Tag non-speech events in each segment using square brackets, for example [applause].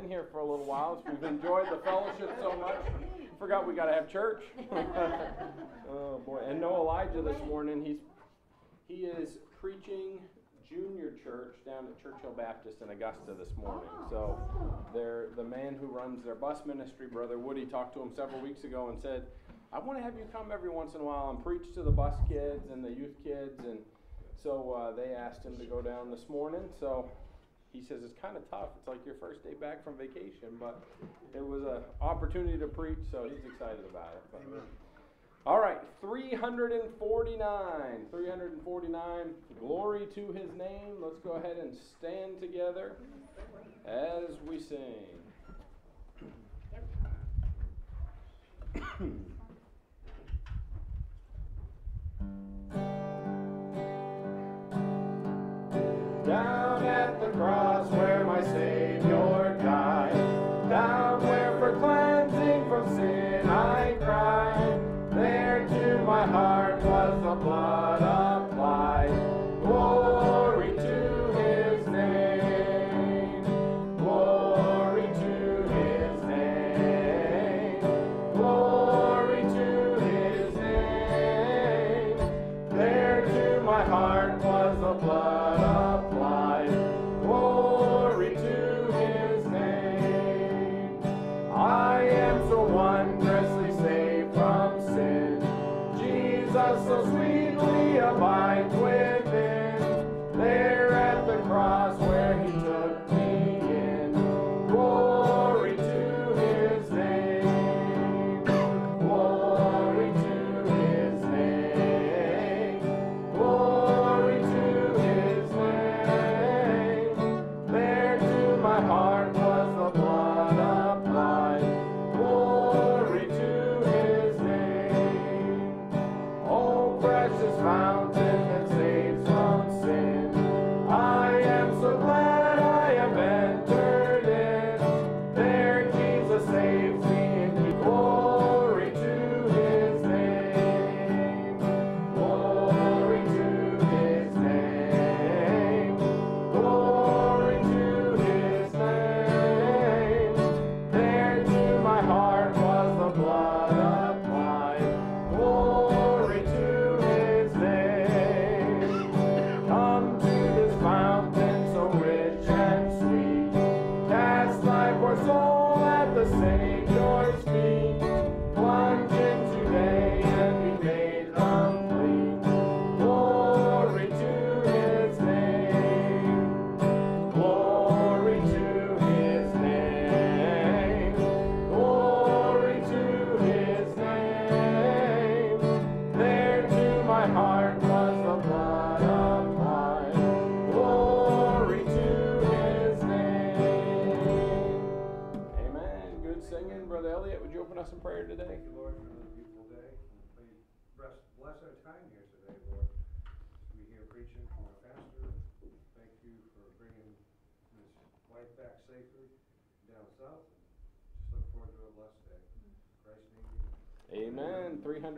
been here for a little while. We've enjoyed the fellowship so much. Forgot we got to have church. [laughs] oh boy! And no Elijah this morning. He's he is preaching junior church down at Churchill Baptist in Augusta this morning. So they're, the man who runs their bus ministry, Brother Woody, talked to him several weeks ago and said, I want to have you come every once in a while and preach to the bus kids and the youth kids. And so uh, they asked him to go down this morning. So he says it's kind of tough. It's like your first day back from vacation, but it was an opportunity to preach, so he's excited about it. But, all right, 349. 349. Glory to his name. Let's go ahead and stand together as we sing. [clears throat] Down at the cross where my Savior died, down where for cleansing from sin I cried, there to my heart was the blood applied.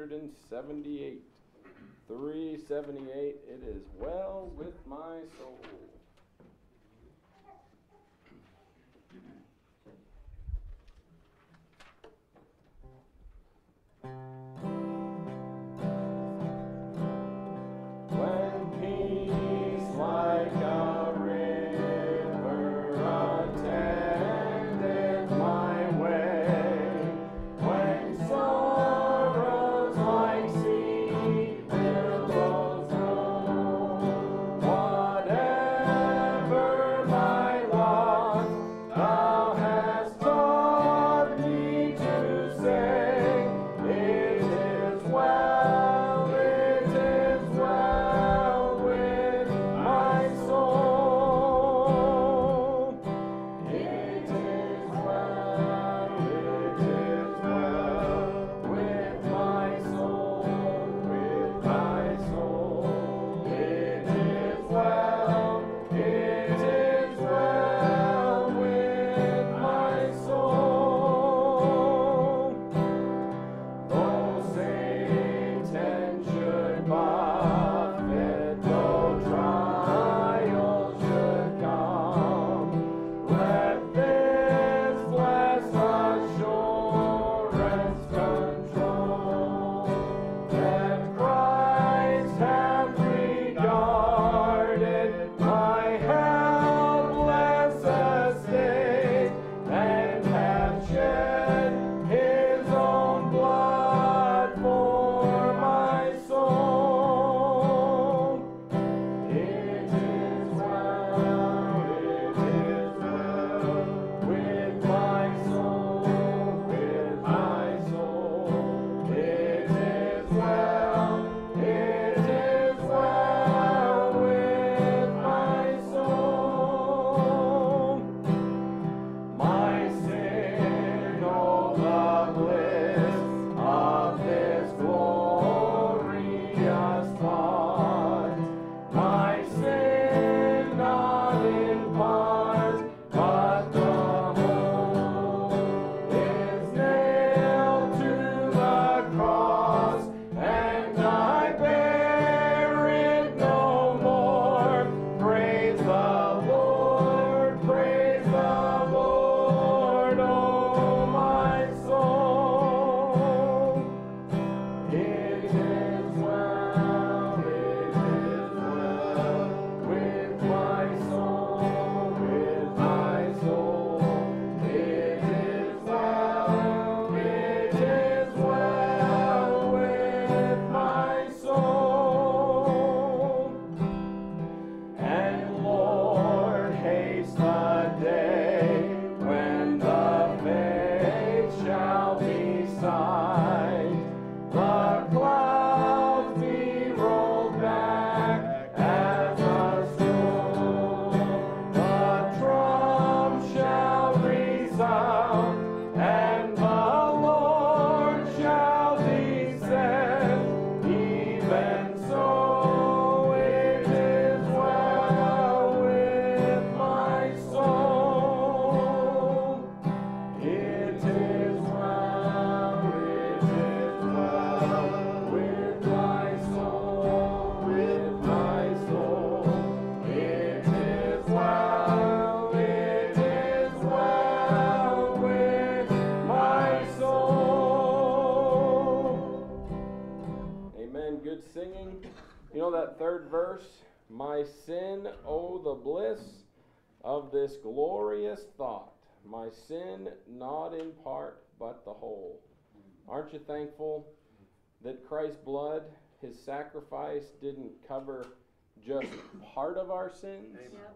378. 378. It is well with my soul. My sin, oh, the bliss of this glorious thought. My sin, not in part, but the whole. Aren't you thankful that Christ's blood, his sacrifice, didn't cover just part of our sins? Amen.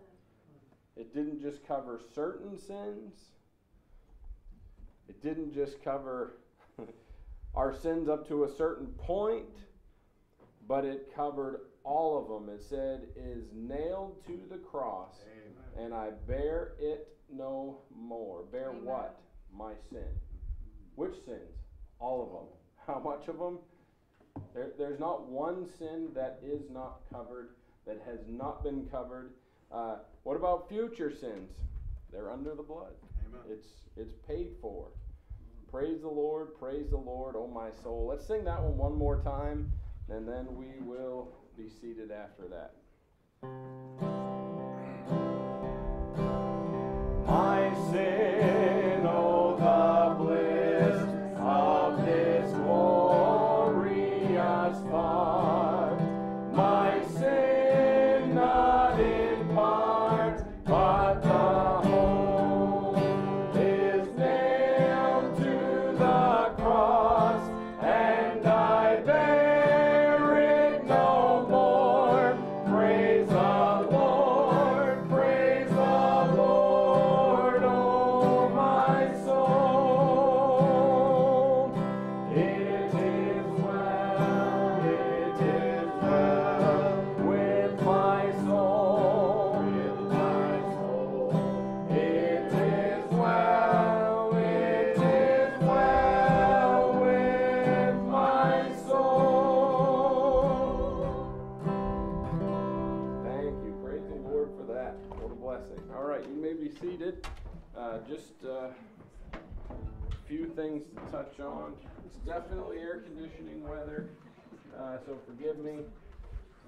It didn't just cover certain sins. It didn't just cover [laughs] our sins up to a certain point, but it covered all of them. It said, is nailed to the cross, Amen. and I bear it no more. Bear Amen. what? My sin. Which sins? All of them. [laughs] How much of them? There, there's not one sin that is not covered, that has not been covered. Uh, what about future sins? They're under the blood. Amen. It's it's paid for. Praise the Lord, praise the Lord, oh my soul. Let's sing that one one more time, and then we will be seated after that. My sin, definitely air conditioning weather, uh, so forgive me.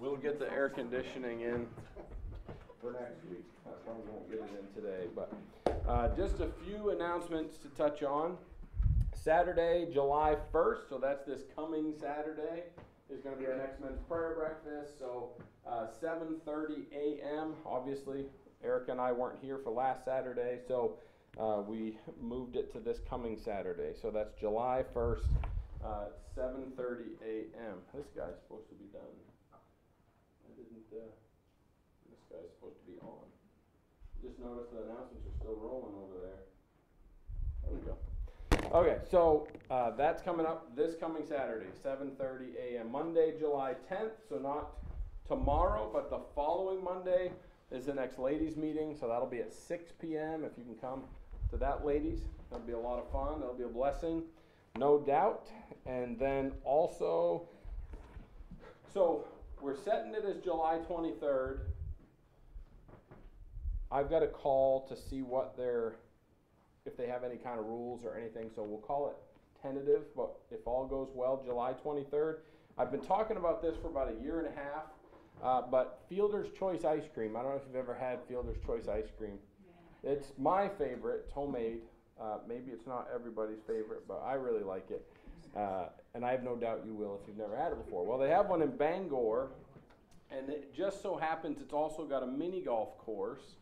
We'll get the air conditioning in for next week. I probably won't get it in today, but uh, just a few announcements to touch on. Saturday, July 1st, so that's this coming Saturday, is going to be our next men's prayer breakfast. So uh, 7:30 a.m. Obviously, Erica and I weren't here for last Saturday, so uh, we moved it to this coming Saturday. So that's July 1st, uh, 7:30 a.m. This guy's supposed to be done. I didn't. Uh, this guy's supposed to be on. Just noticed the announcements are still rolling over there. There we go. Okay, so uh, that's coming up this coming Saturday, 7:30 a.m. Monday, July 10th. So not tomorrow, but the following Monday is the next ladies' meeting. So that'll be at 6 p.m. If you can come to that, ladies, that'll be a lot of fun. That'll be a blessing, no doubt. And then also, so we're setting it as July 23rd. I've got a call to see what their, if they have any kind of rules or anything, so we'll call it tentative, but if all goes well, July twenty-third. I've been talking about this for about a year and a half, uh, but Fielder's Choice Ice Cream, I don't know if you've ever had Fielder's Choice Ice Cream. It's my favorite, it's homemade, uh, maybe it's not everybody's favorite, but I really like it. Uh, and I have no doubt you will if you've never had it before. Well, they have one in Bangor, and it just so happens it's also got a mini golf course.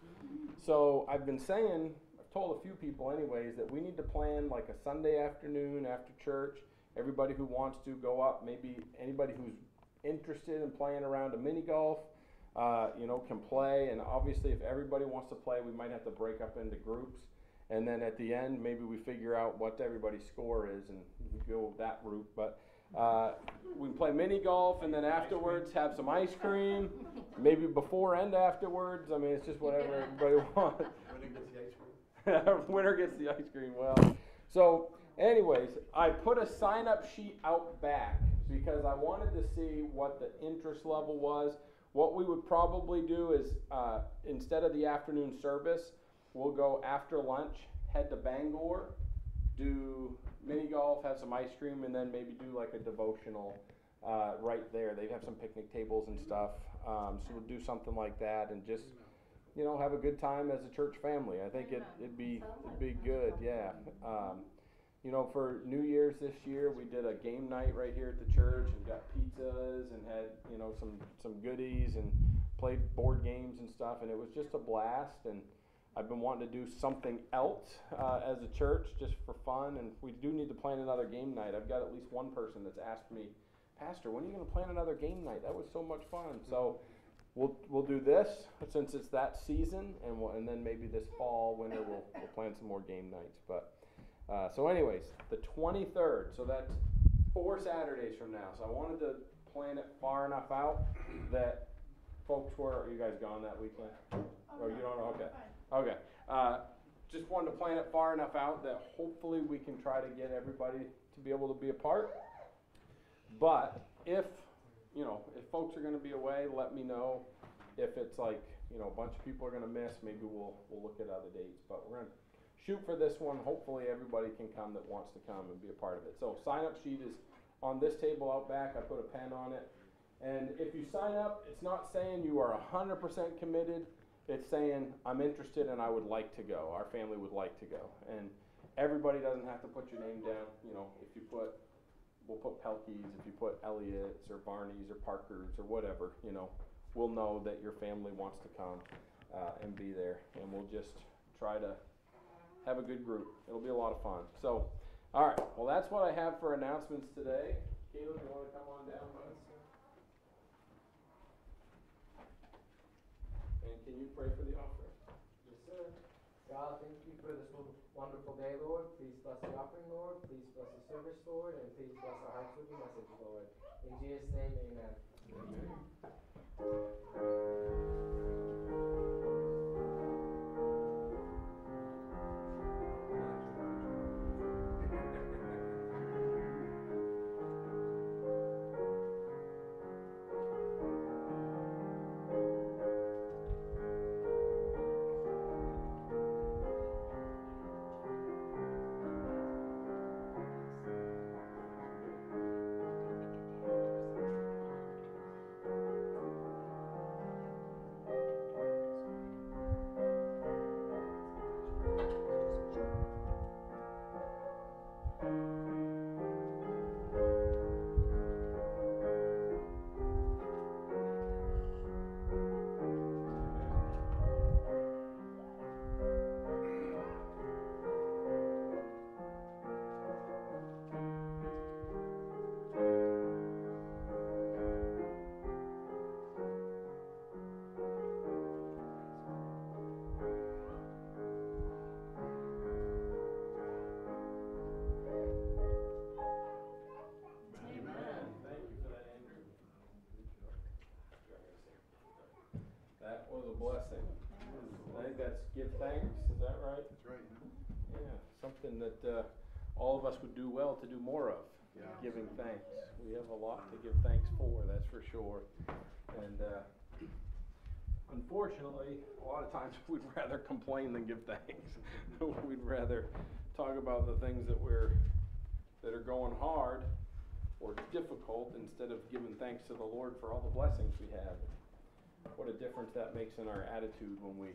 So I've been saying, I've told a few people anyways, that we need to plan like a Sunday afternoon after church. Everybody who wants to go up, maybe anybody who's interested in playing around a mini golf, uh, you know, can play. And obviously, if everybody wants to play, we might have to break up into groups. And then at the end, maybe we figure out what everybody's score is and go that route. But uh, we play mini golf and then afterwards have some ice cream, maybe before and afterwards. I mean, it's just whatever everybody [laughs] wants. Winner gets the ice cream. [laughs] Winner gets the ice cream. Well, so, anyways, I put a sign up sheet out back because I wanted to see what the interest level was. What we would probably do is uh, instead of the afternoon service, we'll go after lunch, head to Bangor, do mini golf, have some ice cream, and then maybe do like a devotional uh, right there. They have some picnic tables and stuff. Um, so we'll do something like that and just you know, have a good time as a church family. I think it, it'd be it'd be good, yeah. Um, you know, for New Year's this year, we did a game night right here at the church and got pizzas and had, you know, some, some goodies and played board games and stuff. And it was just a blast. And I've been wanting to do something else uh, as a church just for fun. And we do need to plan another game night. I've got at least one person that's asked me, Pastor, when are you going to plan another game night? That was so much fun. So we'll, we'll do this since it's that season. And, we'll, and then maybe this fall, winter, we'll, we'll plan some more game nights. But uh, so, anyways, the 23rd. So that's four Saturdays from now. So I wanted to plan it far enough out that folks were. Are you guys gone that weekend? Oh, you don't know? Okay. Okay. Uh, just wanted to plan it far enough out that hopefully we can try to get everybody to be able to be a part. But if you know, if folks are going to be away, let me know. If it's like you know a bunch of people are going to miss, maybe we'll we'll look at other dates. But we're going to shoot for this one. Hopefully everybody can come that wants to come and be a part of it. So sign up sheet is on this table out back. I put a pen on it. And if you sign up, it's not saying you are 100% committed. It's saying I'm interested and I would like to go. Our family would like to go. And everybody doesn't have to put your name down. You know, if you put, we'll put Pelkeys, if you put Elliott's or Barney's or Parker's or whatever, you know, we'll know that your family wants to come uh, and be there. And we'll just try to have a good group. It'll be a lot of fun. So, all right. Well, that's what I have for announcements today. Caleb, you want to come on down, bud? And can you pray for the offering? Yes, sir. God, thank you for this wonderful day, Lord. Please bless the offering, Lord. Please bless the service, Lord. And please bless our hearts with the message, Lord. In Jesus' name, amen. Amen. Was a blessing. I think that's give thanks, is that right? That's right. Yeah, something that uh, all of us would do well to do more of, Yeah. giving thanks. We have a lot to give thanks for, that's for sure. And uh, unfortunately, a lot of times [laughs] we'd rather complain than give thanks. [laughs] We'd rather talk about the things that we're, that are going hard or difficult instead of giving thanks to the Lord for all the blessings we have. What a difference that makes in our attitude when we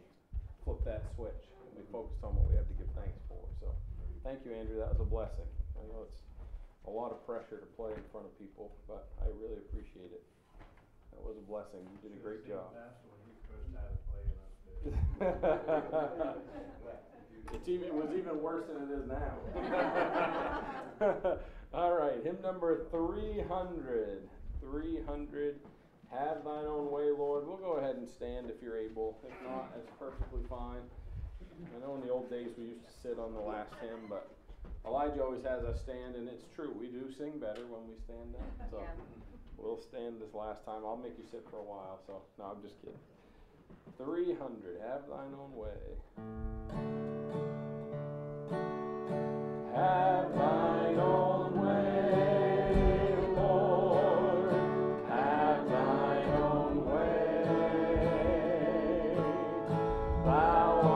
flip that switch and we focus on what we have to give thanks for. So, thank you, Andrew. That was a blessing. I know it's a lot of pressure to play in front of people, but I really appreciate it. That was a blessing. You did a great job. [laughs] [laughs] It's even, it was even worse than it is now. [laughs] All right, hymn number 300. 300. Have thine own way, Lord. We'll go ahead and stand if you're able. If not, that's perfectly fine. I know in the old days we used to sit on the last hymn, but Elijah always has us stand, and it's true. We do sing better when we stand up. [laughs] So we'll stand this last time. I'll make you sit for a while. So, no, I'm just kidding. 300. Have thine own way. Have thine own way, Thou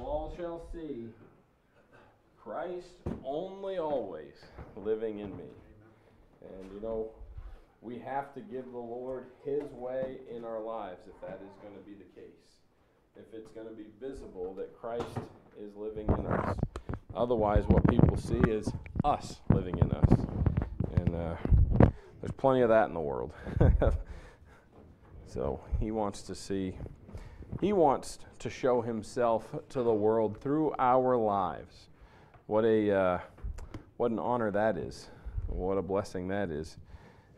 all shall see Christ only always living in me. And you know, we have to give the Lord His way in our lives if that is going to be the case. If it's going to be visible that Christ is living in us. Otherwise, what people see is us living in us. And uh, there's plenty of that in the world. [laughs] so He wants to see, He wants to show Himself to the world through our lives. What a uh, what an honor that is. What a blessing that is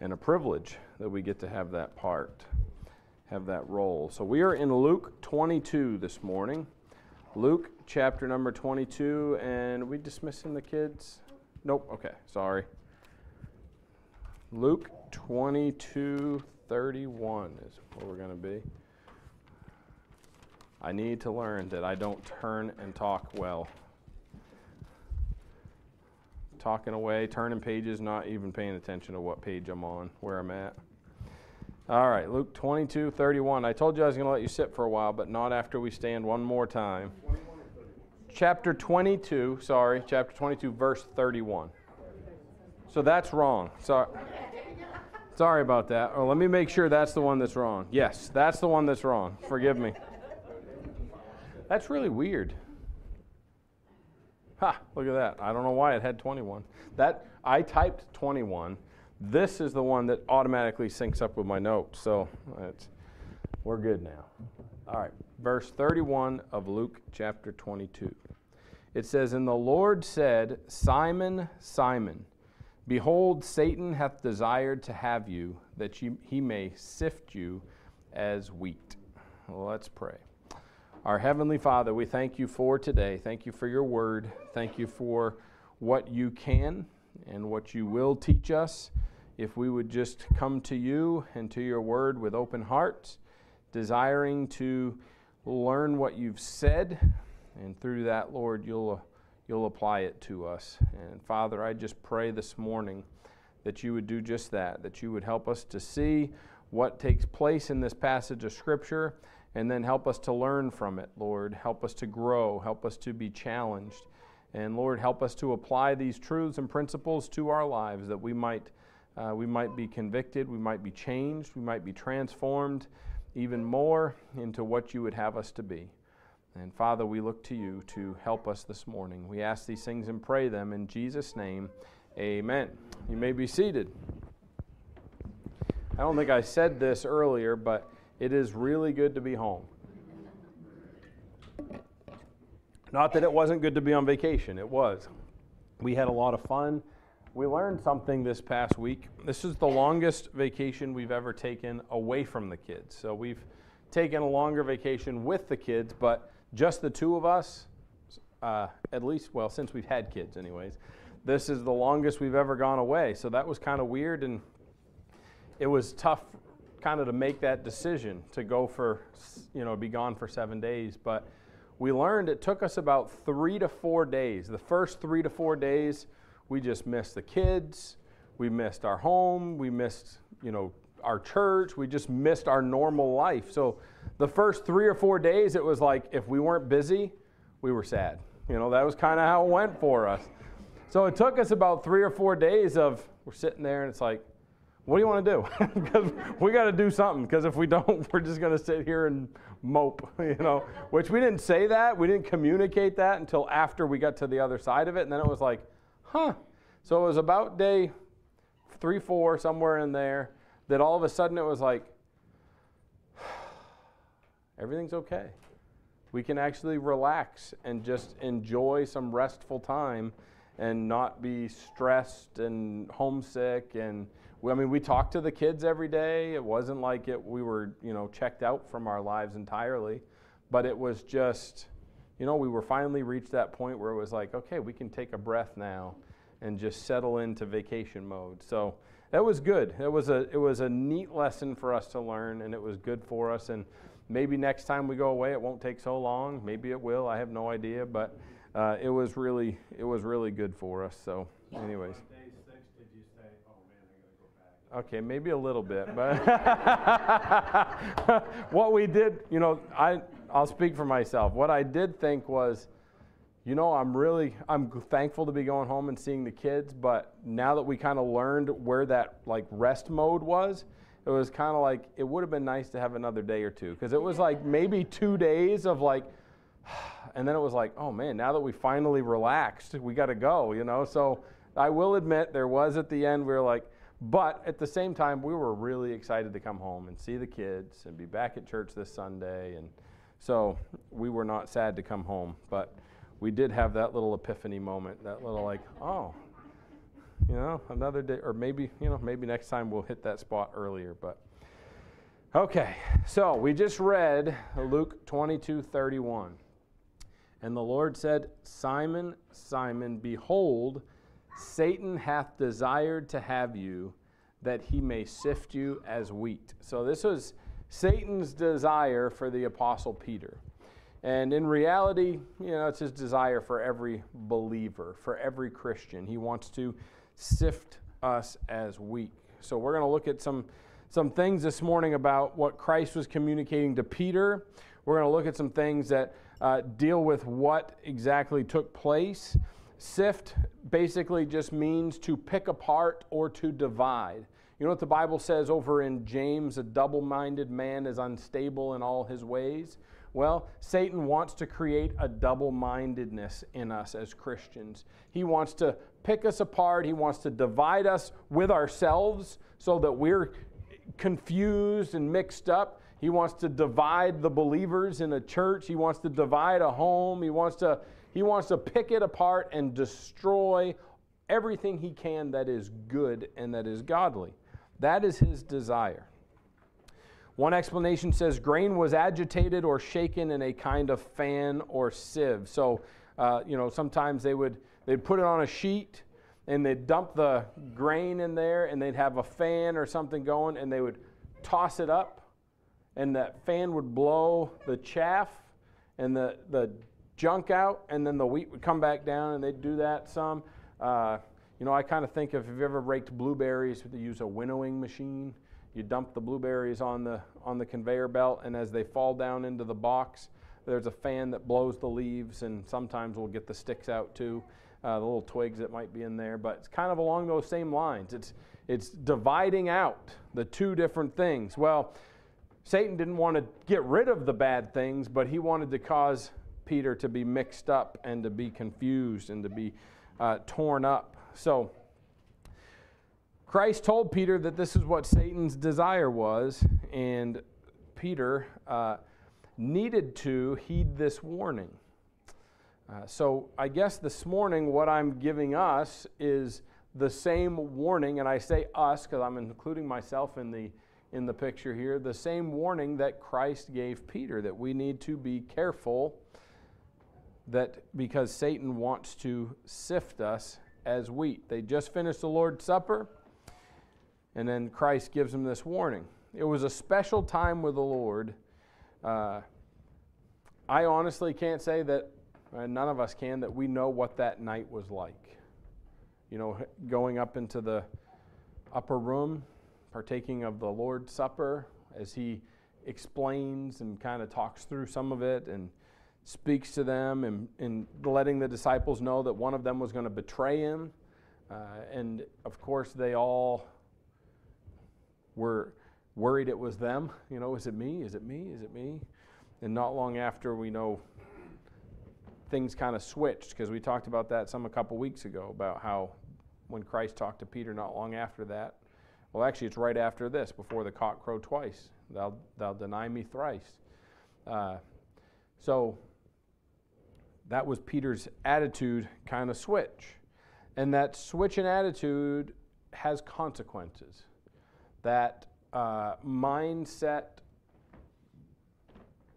and a privilege that we get to have that part, have that role. So we are in Luke 22 this morning. Luke chapter number 22, and we dismissing the kids? Nope, okay, sorry. Luke 22 31 is where we're going to be. I need to learn that I don't turn and talk well talking away, turning pages, not even paying attention to what page I'm on, where I'm at. All right, Luke 22, 31. I told you I was going to let you sit for a while, but not after we stand one more time. Chapter 22, sorry, chapter 22, verse 31. So that's wrong. Sorry. Sorry about that. Oh, let me make sure that's the one that's wrong. Yes, that's the one that's wrong. Forgive me. That's really weird. Ha, look at that. I don't know why it had 21. That I typed 21. This is the one that automatically syncs up with my notes. So we're good now. All right, verse 31 of Luke chapter 22. It says, And the Lord said, Simon, Simon, behold, Satan hath desired to have you, that he may sift you as wheat. Let's pray. Our Heavenly Father, we thank you for today. Thank you for your word. Thank you for what you can and what you will teach us. If we would just come to you and to your word with open hearts, desiring to learn what you've said, and through that, Lord, you'll, you'll apply it to us. And Father, I just pray this morning that you would do just that, that you would help us to see what takes place in this passage of Scripture and then help us to learn from it, Lord. Help us to grow, help us to be challenged. And Lord, help us to apply these truths and principles to our lives that we might, uh, we might be convicted, we might be changed, we might be transformed even more into what you would have us to be. And Father, we look to you to help us this morning. We ask these things and pray them in Jesus' name. Amen. You may be seated. I don't think I said this earlier, but it is really good to be home. Not that it wasn't good to be on vacation, it was. We had a lot of fun. We learned something this past week. This is the longest vacation we've ever taken away from the kids. So we've taken a longer vacation with the kids, but just the two of us, uh, at least, well, since we've had kids, anyways, this is the longest we've ever gone away. So that was kind of weird and it was tough kind of to make that decision to go for, you know, be gone for seven days. But we learned it took us about three to four days. The first three to four days, we just missed the kids, we missed our home, we missed, you know, our church, we just missed our normal life. So the first three or four days, it was like if we weren't busy, we were sad. You know, that was kind of how it went for us. So it took us about three or four days of we're sitting there and it's like, what do you want to do? [laughs] because we got to do something. Because if we don't, [laughs] we're just going to sit here and mope, [laughs] you know. Which we didn't say that. We didn't communicate that until after we got to the other side of it. And then it was like, huh. So it was about day three, four, somewhere in there, that all of a sudden it was like, [sighs] everything's okay. We can actually relax and just enjoy some restful time and not be stressed and homesick and I mean, we talked to the kids every day. It wasn't like it, we were, you know, checked out from our lives entirely, but it was just, you know, we were finally reached that point where it was like, okay, we can take a breath now and just settle into vacation mode. So that was good. It was a it was a neat lesson for us to learn, and it was good for us. And maybe next time we go away, it won't take so long. Maybe it will. I have no idea, but uh, it was really it was really good for us. So, anyways. Okay, maybe a little bit, but [laughs] [laughs] what we did, you know, I I'll speak for myself. What I did think was, you know, I'm really I'm thankful to be going home and seeing the kids, but now that we kind of learned where that like rest mode was, it was kind of like it would have been nice to have another day or two because it was like maybe 2 days of like [sighs] and then it was like, oh man, now that we finally relaxed, we got to go, you know. So I will admit there was at the end we were like but at the same time, we were really excited to come home and see the kids and be back at church this Sunday. And so we were not sad to come home. But we did have that little epiphany moment, that little like, oh, you know, another day, or maybe, you know, maybe next time we'll hit that spot earlier. But okay, so we just read Luke 22 31. And the Lord said, Simon, Simon, behold, Satan hath desired to have you that he may sift you as wheat. So this was Satan's desire for the apostle Peter. And in reality, you know, it's his desire for every believer, for every Christian. He wants to sift us as wheat. So we're going to look at some some things this morning about what Christ was communicating to Peter. We're going to look at some things that uh, deal with what exactly took place. Sift basically just means to pick apart or to divide. You know what the Bible says over in James a double minded man is unstable in all his ways? Well, Satan wants to create a double mindedness in us as Christians. He wants to pick us apart, he wants to divide us with ourselves so that we're confused and mixed up. He wants to divide the believers in a church, he wants to divide a home, he wants to he wants to pick it apart and destroy everything he can that is good and that is godly. That is his desire. One explanation says grain was agitated or shaken in a kind of fan or sieve. So, uh, you know, sometimes they would they'd put it on a sheet and they'd dump the grain in there and they'd have a fan or something going and they would toss it up and that fan would blow the chaff and the, the junk out, and then the wheat would come back down, and they'd do that some. Uh, you know, I kind of think if you've ever raked blueberries, they use a winnowing machine. You dump the blueberries on the on the conveyor belt, and as they fall down into the box, there's a fan that blows the leaves, and sometimes we'll get the sticks out too, uh, the little twigs that might be in there. But it's kind of along those same lines. It's it's dividing out the two different things. Well, Satan didn't want to get rid of the bad things, but he wanted to cause Peter to be mixed up and to be confused and to be uh, torn up. So, Christ told Peter that this is what Satan's desire was, and Peter uh, needed to heed this warning. Uh, so, I guess this morning, what I'm giving us is the same warning, and I say us because I'm including myself in the in the picture here, the same warning that Christ gave Peter that we need to be careful that because Satan wants to sift us as wheat. They just finished the Lord's Supper, and then Christ gives them this warning. It was a special time with the Lord. Uh, I honestly can't say that, uh, none of us can, that we know what that night was like. You know, going up into the upper room, partaking of the Lord's Supper, as he explains and kind of talks through some of it and speaks to them and, and letting the disciples know that one of them was going to betray him. Uh, and of course, they all were worried it was them. You know, is it me? Is it me? Is it me? And not long after, we know things kind of switched because we talked about that some a couple weeks ago about how when Christ talked to Peter not long after that. Well, actually, it's right after this, before the cock crowed twice. Thou, thou deny me thrice. Uh, so that was Peter's attitude kind of switch. And that switch in attitude has consequences. That uh, mindset,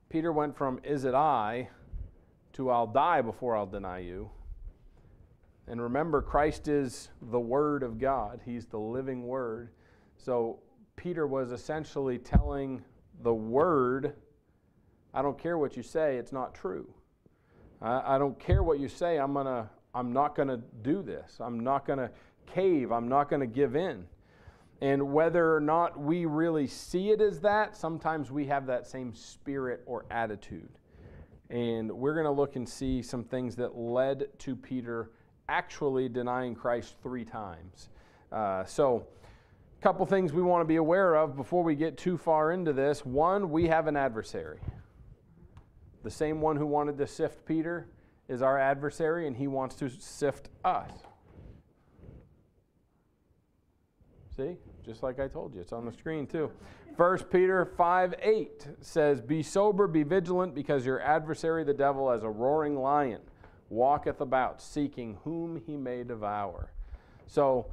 Peter went from, is it I, to I'll die before I'll deny you. And remember, Christ is the Word of God, He's the living Word. So Peter was essentially telling the Word, I don't care what you say, it's not true. I, I don't care what you say, I'm, gonna, I'm not to do this. I'm not to cave. I'm not to give in. And whether or not we really see it as that, sometimes we have that same spirit or attitude. And we're going to look and see some things that led to Peter actually denying Christ three times. Uh, so, a couple things we want to be aware of before we get too far into this. One, we have an adversary. The same one who wanted to sift Peter is our adversary, and he wants to sift us. See? Just like I told you, it's on the screen too. 1 Peter 5 8 says, Be sober, be vigilant, because your adversary, the devil, as a roaring lion, walketh about, seeking whom he may devour. So,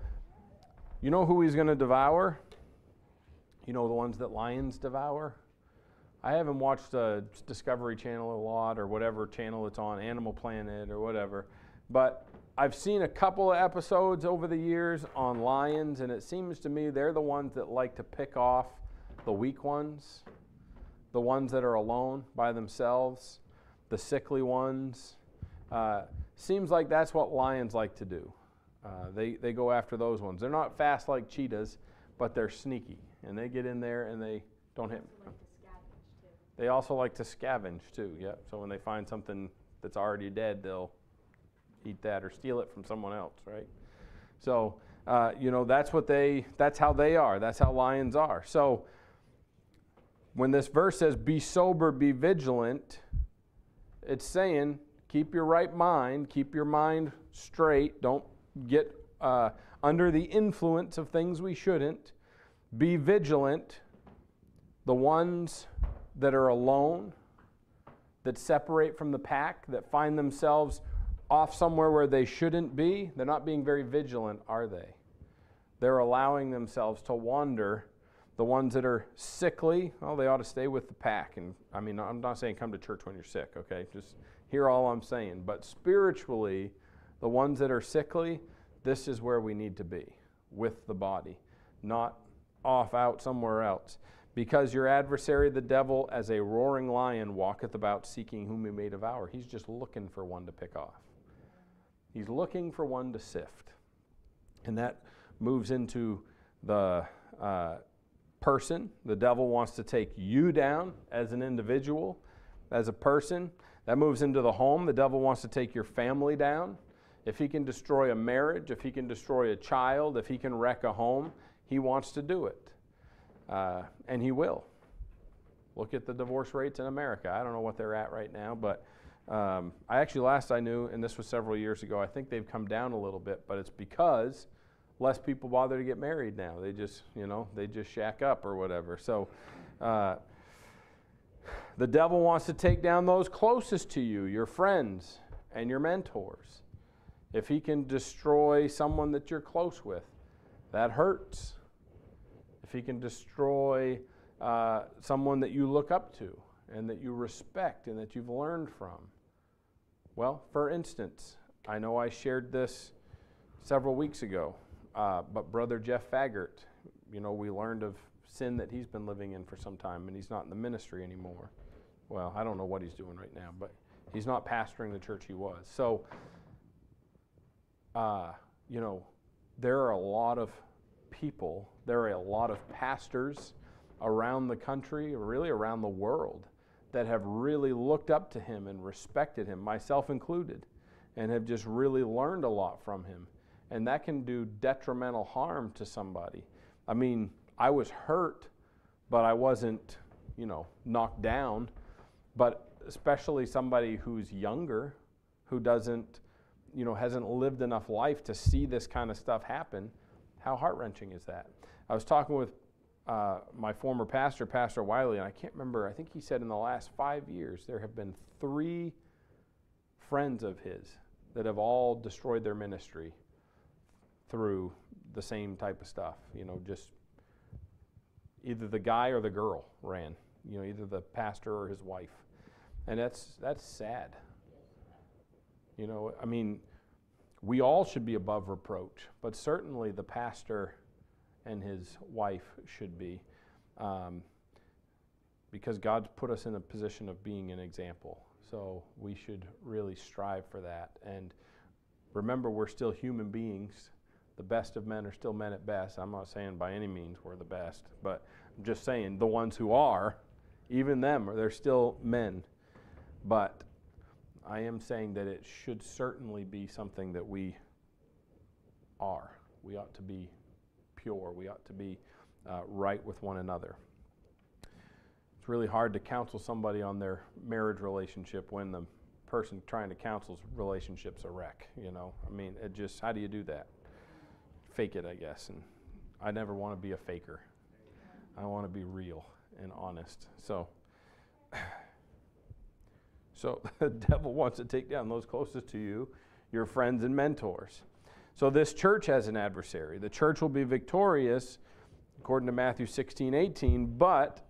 you know who he's going to devour? You know the ones that lions devour? I haven't watched a Discovery Channel a lot or whatever channel it's on, Animal Planet or whatever, but I've seen a couple of episodes over the years on lions, and it seems to me they're the ones that like to pick off the weak ones, the ones that are alone by themselves, the sickly ones. Uh, seems like that's what lions like to do. Uh, they, they go after those ones. They're not fast like cheetahs, but they're sneaky, and they get in there and they don't hit. They also like to scavenge too. Yep. So when they find something that's already dead, they'll eat that or steal it from someone else, right? So, uh, you know, that's what they, that's how they are. That's how lions are. So, when this verse says, be sober, be vigilant, it's saying, keep your right mind, keep your mind straight, don't get uh, under the influence of things we shouldn't. Be vigilant. The ones that are alone, that separate from the pack, that find themselves off somewhere where they shouldn't be, they're not being very vigilant, are they? They're allowing themselves to wander. The ones that are sickly, well, they ought to stay with the pack. And I mean, I'm not saying come to church when you're sick, okay? Just hear all I'm saying. But spiritually, the ones that are sickly, this is where we need to be with the body, not off out somewhere else. Because your adversary, the devil, as a roaring lion, walketh about seeking whom he may devour. He's just looking for one to pick off. He's looking for one to sift. And that moves into the uh, person. The devil wants to take you down as an individual, as a person. That moves into the home. The devil wants to take your family down. If he can destroy a marriage, if he can destroy a child, if he can wreck a home, he wants to do it. Uh, and he will. Look at the divorce rates in America. I don't know what they're at right now, but um, I actually, last I knew, and this was several years ago, I think they've come down a little bit, but it's because less people bother to get married now. They just, you know, they just shack up or whatever. So uh, the devil wants to take down those closest to you, your friends and your mentors. If he can destroy someone that you're close with, that hurts. He can destroy uh, someone that you look up to and that you respect and that you've learned from, well, for instance, I know I shared this several weeks ago, uh, but Brother Jeff Faggart, you know, we learned of sin that he's been living in for some time, and he's not in the ministry anymore. Well, I don't know what he's doing right now, but he's not pastoring the church he was. So, uh, you know, there are a lot of people, there are a lot of pastors around the country, really around the world, that have really looked up to him and respected him, myself included, and have just really learned a lot from him. And that can do detrimental harm to somebody. I mean, I was hurt, but I wasn't, you know, knocked down. But especially somebody who's younger, who doesn't, you know, hasn't lived enough life to see this kind of stuff happen, how heart wrenching is that? I was talking with uh, my former pastor, Pastor Wiley, and I can't remember, I think he said in the last five years there have been three friends of his that have all destroyed their ministry through the same type of stuff. You know, just either the guy or the girl ran, you know, either the pastor or his wife. And that's, that's sad. You know, I mean, we all should be above reproach, but certainly the pastor and his wife should be. Um, because God's put us in a position of being an example. So we should really strive for that. And remember, we're still human beings the best of men are still men at best. I'm not saying by any means we're the best, but I'm just saying the ones who are, even them, they're still men. But I am saying that it should certainly be something that we are. We ought to be pure. We ought to be uh, right with one another. It's really hard to counsel somebody on their marriage relationship when the person trying to counsel's relationship's a wreck. You know, I mean, it just how do you do that? Fake it, I guess. And I never want to be a faker. I want to be real and honest. So. So [laughs] the devil wants to take down those closest to you, your friends and mentors. So this church has an adversary. The church will be victorious, according to Matthew 16, 18, but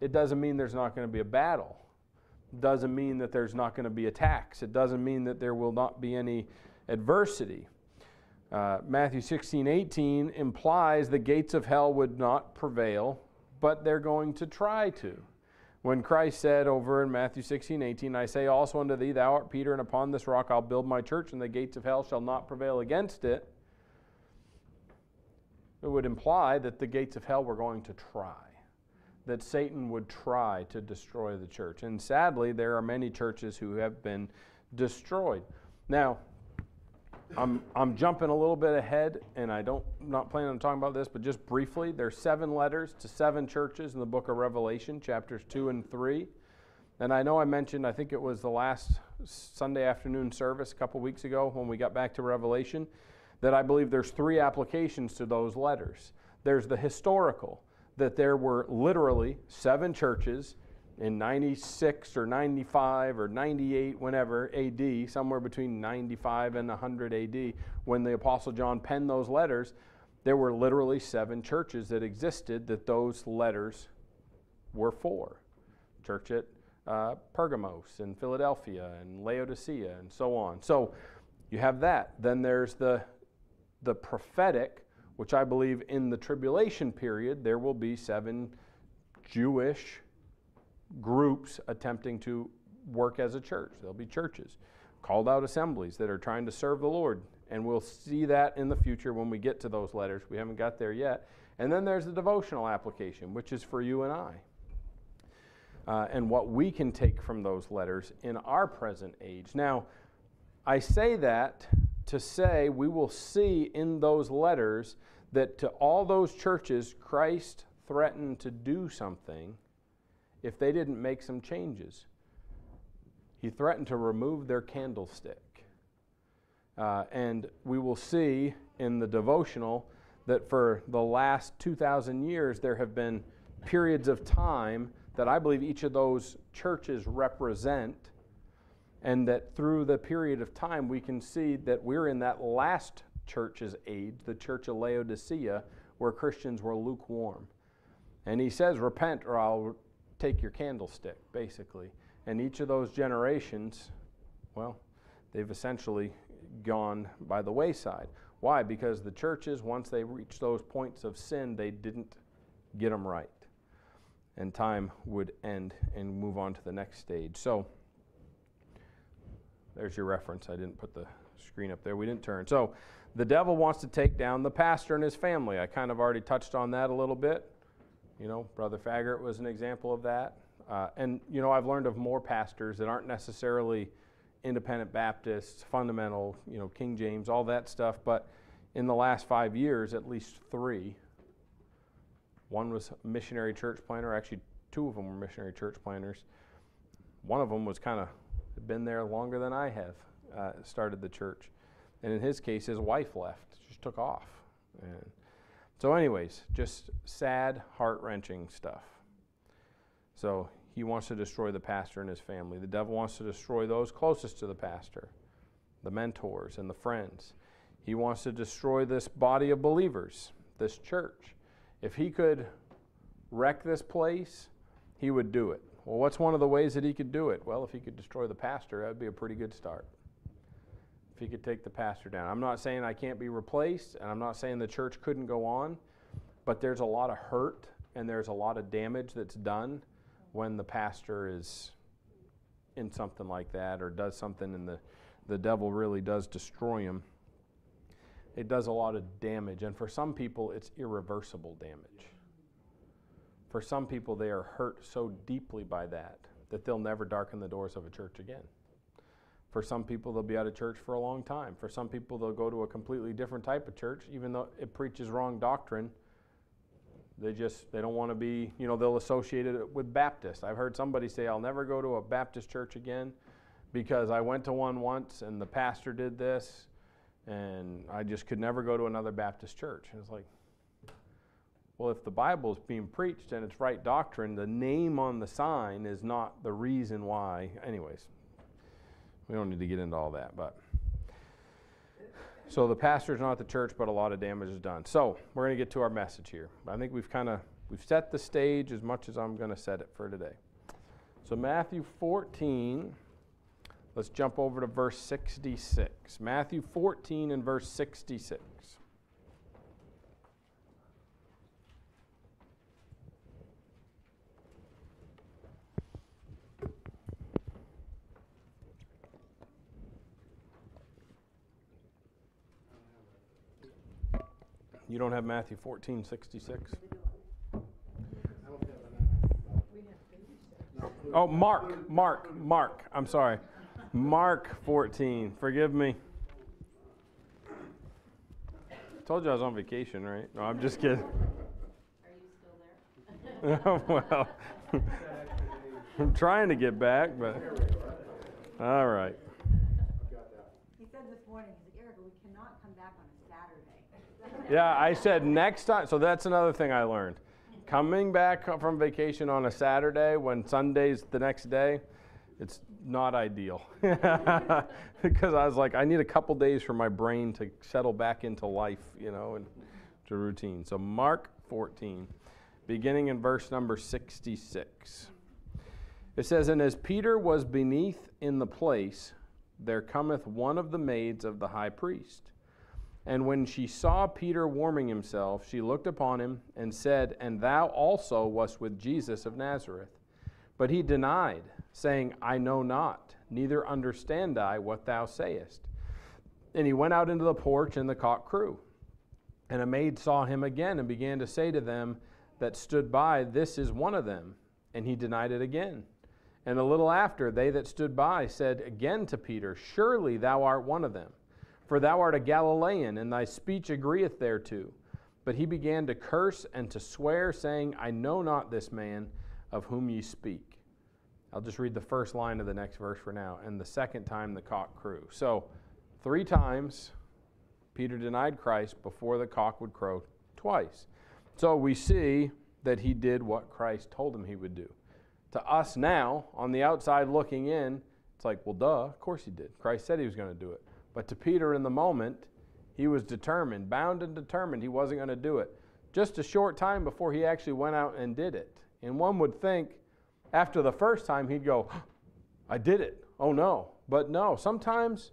it doesn't mean there's not going to be a battle. It doesn't mean that there's not going to be attacks. It doesn't mean that there will not be any adversity. Uh, Matthew 16, 18 implies the gates of hell would not prevail, but they're going to try to. When Christ said over in Matthew 16, 18, I say also unto thee, Thou art Peter, and upon this rock I'll build my church, and the gates of hell shall not prevail against it, it would imply that the gates of hell were going to try, that Satan would try to destroy the church. And sadly, there are many churches who have been destroyed. Now, I'm, I'm jumping a little bit ahead, and I don't not planning on talking about this, but just briefly, there's seven letters to seven churches in the book of Revelation, chapters two and three. And I know I mentioned, I think it was the last Sunday afternoon service a couple weeks ago when we got back to Revelation, that I believe there's three applications to those letters. There's the historical, that there were literally seven churches in 96 or 95 or 98, whenever AD, somewhere between 95 and 100 AD, when the Apostle John penned those letters, there were literally seven churches that existed that those letters were for. Church at uh, Pergamos and Philadelphia and Laodicea and so on. So you have that. Then there's the, the prophetic, which I believe in the tribulation period there will be seven Jewish groups attempting to work as a church. There'll be churches, called out assemblies that are trying to serve the Lord. And we'll see that in the future when we get to those letters. We haven't got there yet. And then there's the devotional application, which is for you and I. Uh, and what we can take from those letters in our present age. Now, I say that to say we will see in those letters that to all those churches, Christ threatened to do something if they didn't make some changes. He threatened to remove their candlestick. Uh, and we will see in the devotional that for the last 2,000 years, there have been periods of time that I believe each of those churches represent, and that through the period of time, we can see that we're in that last church's age, the church of Laodicea, where Christians were lukewarm. And he says, Repent, or I'll take your candlestick, basically. And each of those generations, well, they've essentially gone by the wayside. Why? Because the churches, once they reached those points of sin, they didn't get them right. And time would end and move on to the next stage. So, there's your reference. I didn't put the screen up there. We didn't turn. So, the devil wants to take down the pastor and his family. I kind of already touched on that a little bit. You know, Brother Faggart was an example of that. Uh, and, you know, I've learned of more pastors that aren't necessarily independent Baptists, fundamental, you know, King James, all that stuff. But in the last five years, at least three. One was missionary church planter. Actually, two of them were missionary church planters. One of them was kind of been there longer than I have, uh, started the church. And in his case, his wife left, just took off. And so, anyways, just sad, heart wrenching stuff. So, he wants to destroy the pastor and his family. The devil wants to destroy those closest to the pastor, the mentors and the friends. He wants to destroy this body of believers, this church. If he could wreck this place, he would do it. Well, what's one of the ways that he could do it? Well, if he could destroy the pastor, that would be a pretty good start if he could take the pastor down. I'm not saying I can't be replaced, and I'm not saying the church couldn't go on, but there's a lot of hurt and there's a lot of damage that's done when the pastor is in something like that or does something and the, the devil really does destroy him. it does a lot of damage. And for some people, it's irreversible damage. For some people, they are hurt so deeply by that that they'll never darken the doors of a church again. For some people, they'll be out of church for a long time. For some people, they'll go to a completely different type of church, even though it preaches wrong doctrine. They just they don't want to be, you know, they'll associate it with Baptist. I've heard somebody say, "I'll never go to a Baptist church again because I went to one once and the pastor did this, and I just could never go to another Baptist church." And it's like, well, if the Bible is being preached and it's right doctrine, the name on the sign is not the reason why. Anyways, we don't need to get into all that, but so the pastor's not the church, but a lot of damage is done. So we're going to get to our message here. I think we've kind of we've set the stage as much as I'm going to set it for today. So Matthew 14. Let's jump over to verse 66. Matthew 14 and verse 66. You don't have Matthew 14, 66? Oh, Mark, Mark, Mark. I'm sorry. Mark 14. Forgive me. Told you I was on vacation, right? No, I'm just kidding. Are you still there? well, [laughs] I'm trying to get back, but all right. He said this morning, he's like, Erica, we cannot come back on a Saturday. Yeah, I said next time. So that's another thing I learned. Coming back from vacation on a Saturday when Sunday's the next day, it's not ideal. [laughs] because I was like, I need a couple days for my brain to settle back into life, you know, and to routine. So Mark 14, beginning in verse number 66. It says, And as Peter was beneath in the place, there cometh one of the maids of the high priest. And when she saw Peter warming himself, she looked upon him and said, And thou also wast with Jesus of Nazareth. But he denied, saying, I know not, neither understand I what thou sayest. And he went out into the porch, and the cock crew. And a maid saw him again, and began to say to them that stood by, This is one of them. And he denied it again. And a little after, they that stood by said again to Peter, Surely thou art one of them. For thou art a Galilean, and thy speech agreeth thereto. But he began to curse and to swear, saying, I know not this man of whom ye speak. I'll just read the first line of the next verse for now. And the second time the cock crew. So, three times Peter denied Christ before the cock would crow twice. So, we see that he did what Christ told him he would do. To us now, on the outside looking in, it's like, well, duh, of course he did. Christ said he was going to do it. But to Peter in the moment, he was determined, bound and determined he wasn't going to do it. Just a short time before he actually went out and did it. And one would think after the first time he'd go, [gasps] I did it. Oh no. But no, sometimes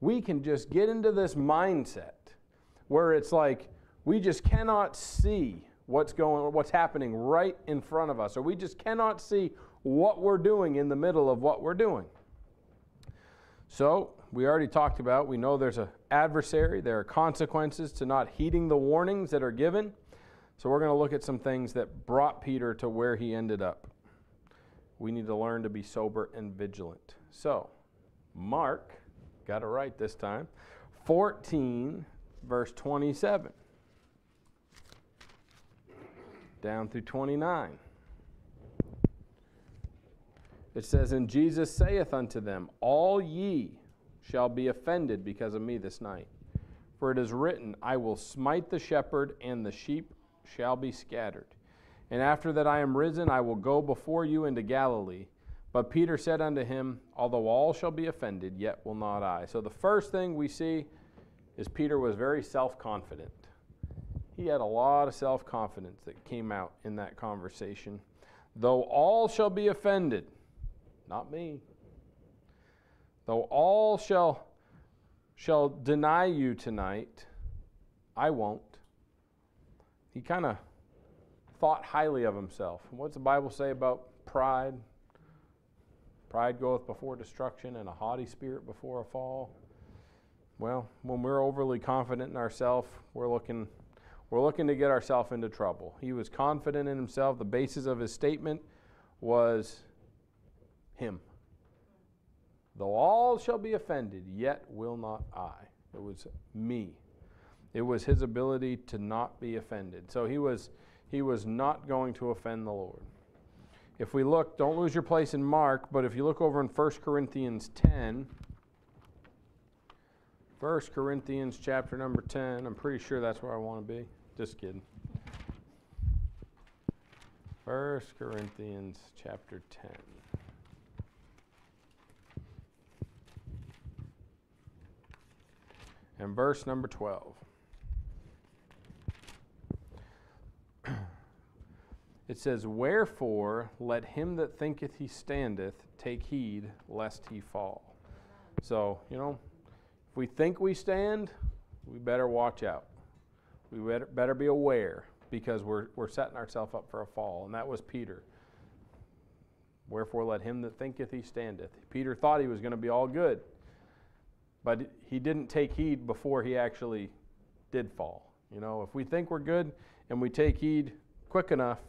we can just get into this mindset where it's like we just cannot see what's going what's happening right in front of us or we just cannot see what we're doing in the middle of what we're doing. So, we already talked about, we know there's an adversary, there are consequences to not heeding the warnings that are given. So we're going to look at some things that brought Peter to where he ended up. We need to learn to be sober and vigilant. So, Mark, got it right this time, 14, verse 27, down through 29. It says, And Jesus saith unto them, All ye shall be offended because of me this night. For it is written, I will smite the shepherd, and the sheep shall be scattered. And after that I am risen, I will go before you into Galilee. But Peter said unto him, Although all shall be offended, yet will not I. So the first thing we see is Peter was very self confident. He had a lot of self confidence that came out in that conversation. Though all shall be offended, not me, though all shall, shall deny you tonight, I won't. He kind of thought highly of himself. What's the Bible say about pride? Pride goeth before destruction, and a haughty spirit before a fall. well, when we're overly confident in ourselves, we're looking we're looking to get ourselves into trouble. He was confident in himself. The basis of his statement was him. Though all shall be offended, yet will not I. It was me. It was his ability to not be offended. So he was he was not going to offend the Lord. If we look, don't lose your place in Mark, but if you look over in 1 Corinthians 10, 1 Corinthians chapter number 10, I'm pretty sure that's where I want to be. Just kidding. 1 Corinthians chapter 10. And verse number 12. [clears throat] It says, Wherefore let him that thinketh he standeth take heed lest he fall. So, you know, if we think we stand, we better watch out. We better, better be aware because we're, we're setting ourselves up for a fall. And that was Peter. Wherefore let him that thinketh he standeth. Peter thought he was going to be all good, but he didn't take heed before he actually did fall. You know, if we think we're good and we take heed quick enough,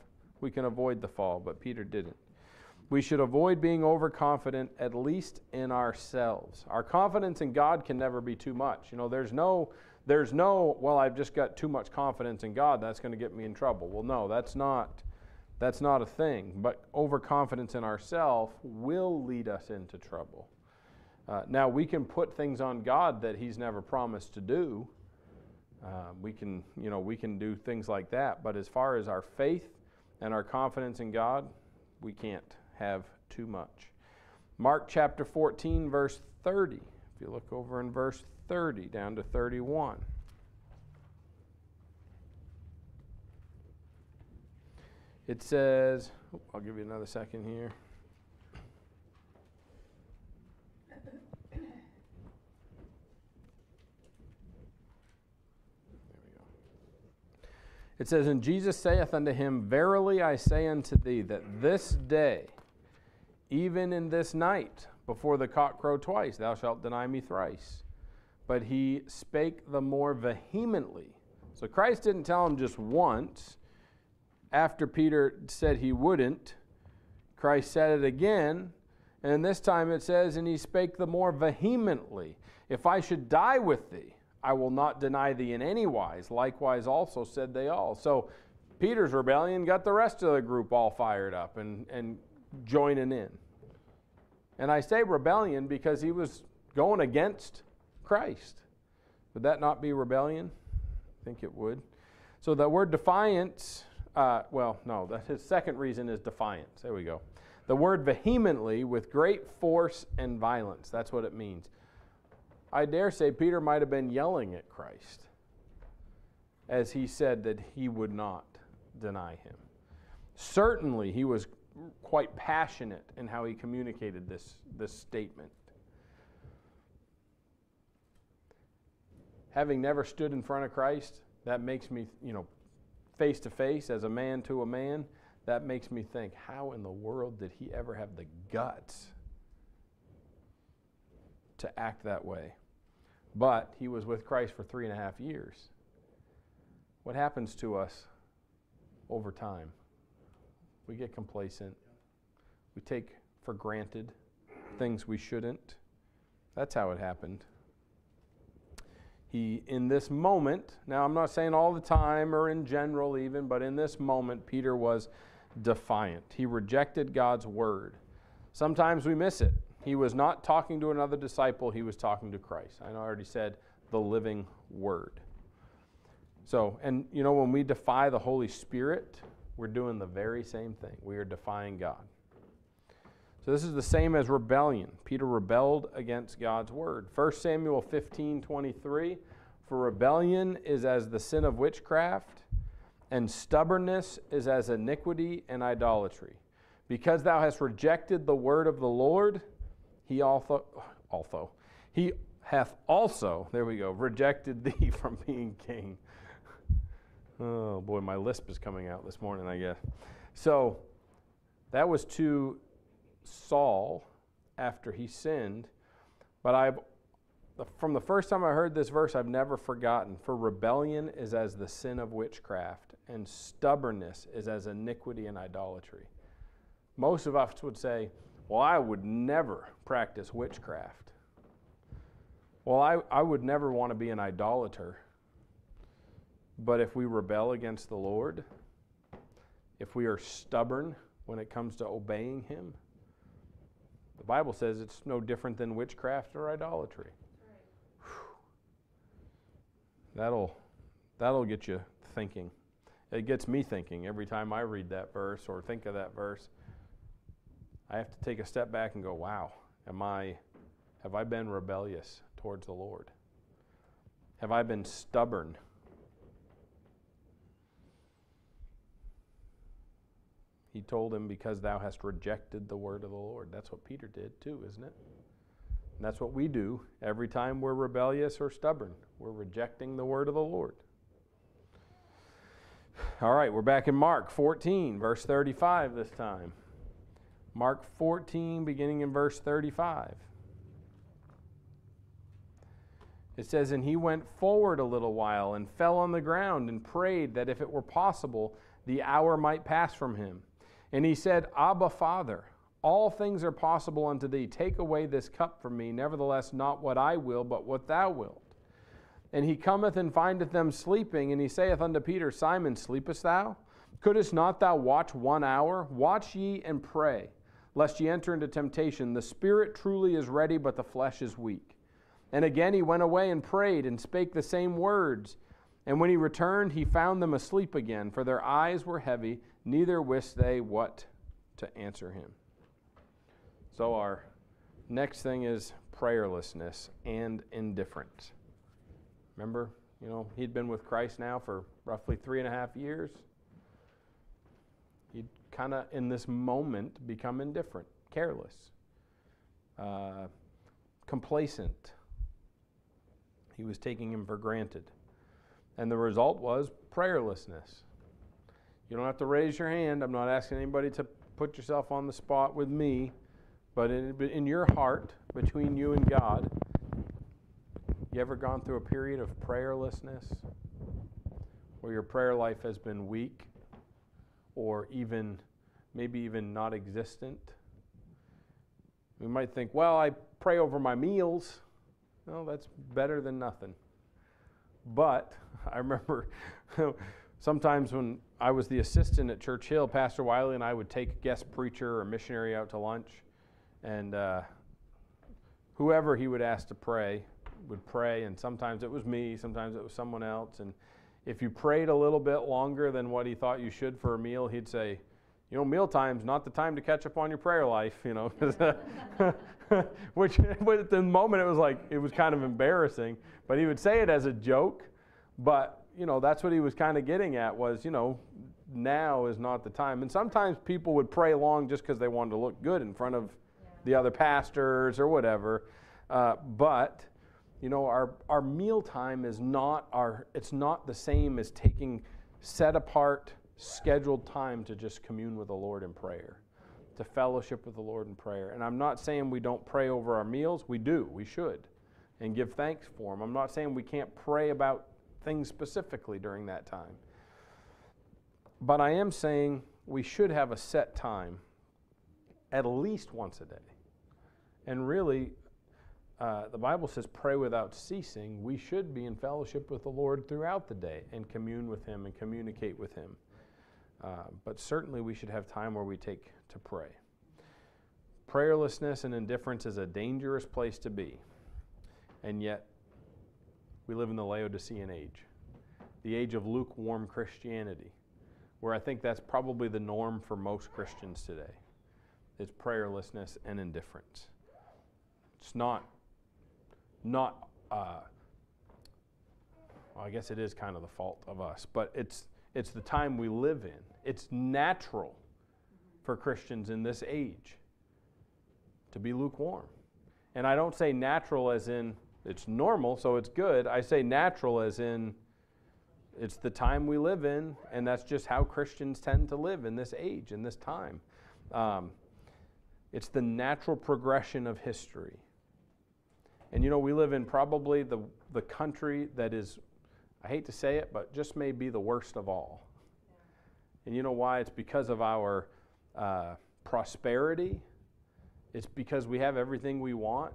we can avoid the fall, but Peter didn't. We should avoid being overconfident, at least in ourselves. Our confidence in God can never be too much. You know, there's no, there's no, well, I've just got too much confidence in God, that's going to get me in trouble. Well, no, that's not, that's not a thing. But overconfidence in ourselves will lead us into trouble. Uh, now, we can put things on God that He's never promised to do. Uh, we can, you know, we can do things like that. But as far as our faith and our confidence in God, we can't have too much. Mark chapter 14, verse 30. If you look over in verse 30 down to 31. It says, I'll give you another second here. It says, And Jesus saith unto him, Verily I say unto thee, that this day, even in this night, before the cock crow twice, thou shalt deny me thrice. But he spake the more vehemently. So Christ didn't tell him just once. After Peter said he wouldn't, Christ said it again. And this time it says, And he spake the more vehemently. If I should die with thee, I will not deny thee in any wise. Likewise, also said they all. So Peter's rebellion got the rest of the group all fired up and, and joining in. And I say rebellion because he was going against Christ. Would that not be rebellion? I think it would. So the word defiance, uh, well, no, that his second reason is defiance. There we go. The word vehemently with great force and violence. That's what it means. I dare say Peter might have been yelling at Christ as he said that he would not deny him. Certainly, he was quite passionate in how he communicated this, this statement. Having never stood in front of Christ, that makes me, you know, face to face as a man to a man, that makes me think, how in the world did he ever have the guts to act that way? But he was with Christ for three and a half years. What happens to us over time? We get complacent. We take for granted things we shouldn't. That's how it happened. He, in this moment, now I'm not saying all the time or in general even, but in this moment, Peter was defiant. He rejected God's word. Sometimes we miss it. He was not talking to another disciple, he was talking to Christ. I already said the living word. So, and you know, when we defy the Holy Spirit, we're doing the very same thing. We are defying God. So this is the same as rebellion. Peter rebelled against God's word. 1 Samuel 15 23. For rebellion is as the sin of witchcraft, and stubbornness is as iniquity and idolatry. Because thou hast rejected the word of the Lord, he also, also, he hath also, there we go, rejected [laughs] thee from being king. Oh boy, my lisp is coming out this morning, I guess. So that was to Saul after he sinned. But I've from the first time I heard this verse, I've never forgotten. For rebellion is as the sin of witchcraft, and stubbornness is as iniquity and idolatry. Most of us would say, Well, I would never practice witchcraft. Well, I, I would never want to be an idolater. But if we rebel against the Lord, if we are stubborn when it comes to obeying Him, the Bible says it's no different than witchcraft or idolatry. That'll, that'll get you thinking. It gets me thinking every time I read that verse or think of that verse. I have to take a step back and go, wow, am I, have I been rebellious towards the Lord? Have I been stubborn? He told him, Because thou hast rejected the word of the Lord. That's what Peter did too, isn't it? And that's what we do every time we're rebellious or stubborn. We're rejecting the word of the Lord. All right, we're back in Mark 14, verse 35 this time. Mark 14, beginning in verse 35. It says, And he went forward a little while and fell on the ground and prayed that if it were possible, the hour might pass from him. And he said, Abba, Father, all things are possible unto thee. Take away this cup from me. Nevertheless, not what I will, but what thou wilt. And he cometh and findeth them sleeping, and he saith unto Peter, Simon, sleepest thou? Couldst not thou watch one hour? Watch ye and pray, lest ye enter into temptation. The spirit truly is ready, but the flesh is weak. And again he went away and prayed, and spake the same words. And when he returned, he found them asleep again, for their eyes were heavy, neither wist they what to answer him. So, our next thing is prayerlessness and indifference. Remember, you know, he'd been with Christ now for roughly three and a half years. Kind of, in this moment, become indifferent, careless, uh, complacent. He was taking him for granted. And the result was prayerlessness. You don't have to raise your hand. I'm not asking anybody to put yourself on the spot with me. But in, in your heart, between you and God, you ever gone through a period of prayerlessness where your prayer life has been weak or even maybe even not existent? We might think, well, I pray over my meals. Well, that's better than nothing. But [laughs] I remember [laughs] sometimes when I was the assistant at Church Hill, Pastor Wiley and I would take a guest preacher or missionary out to lunch, and uh, whoever he would ask to pray would pray, and sometimes it was me, sometimes it was someone else, and if you prayed a little bit longer than what he thought you should for a meal, he'd say, you know, mealtime's not the time to catch up on your prayer life, you know. [laughs] Which, at the moment, it was like, it was kind of embarrassing. But he would say it as a joke. But, you know, that's what he was kind of getting at was, you know, now is not the time. And sometimes people would pray long just because they wanted to look good in front of yeah. the other pastors or whatever. Uh, but, you know, our, our meal time is not our, it's not the same as taking set apart scheduled time to just commune with the Lord in prayer, to fellowship with the Lord in prayer. And I'm not saying we don't pray over our meals. We do. We should. And give thanks for them. I'm not saying we can't pray about things specifically during that time. But I am saying we should have a set time at least once a day. And really, uh, the Bible says, pray without ceasing. We should be in fellowship with the Lord throughout the day and commune with Him and communicate with Him. Uh, but certainly we should have time where we take to pray. Prayerlessness and indifference is a dangerous place to be. And yet, we live in the Laodicean age, the age of lukewarm Christianity, where I think that's probably the norm for most Christians today, It's prayerlessness and indifference. It's not, not, uh, well, I guess it is kind of the fault of us, but it's, it's the time we live in. It's natural for Christians in this age to be lukewarm. And I don't say natural as in it's normal, so it's good. I say natural as in it's the time we live in, and that's just how Christians tend to live in this age, in this time. Um, it's the natural progression of history. And you know, we live in probably the, the country that is, I hate to say it, but just may be the worst of all. And you know why? It's because of our uh, prosperity. It's because we have everything we want.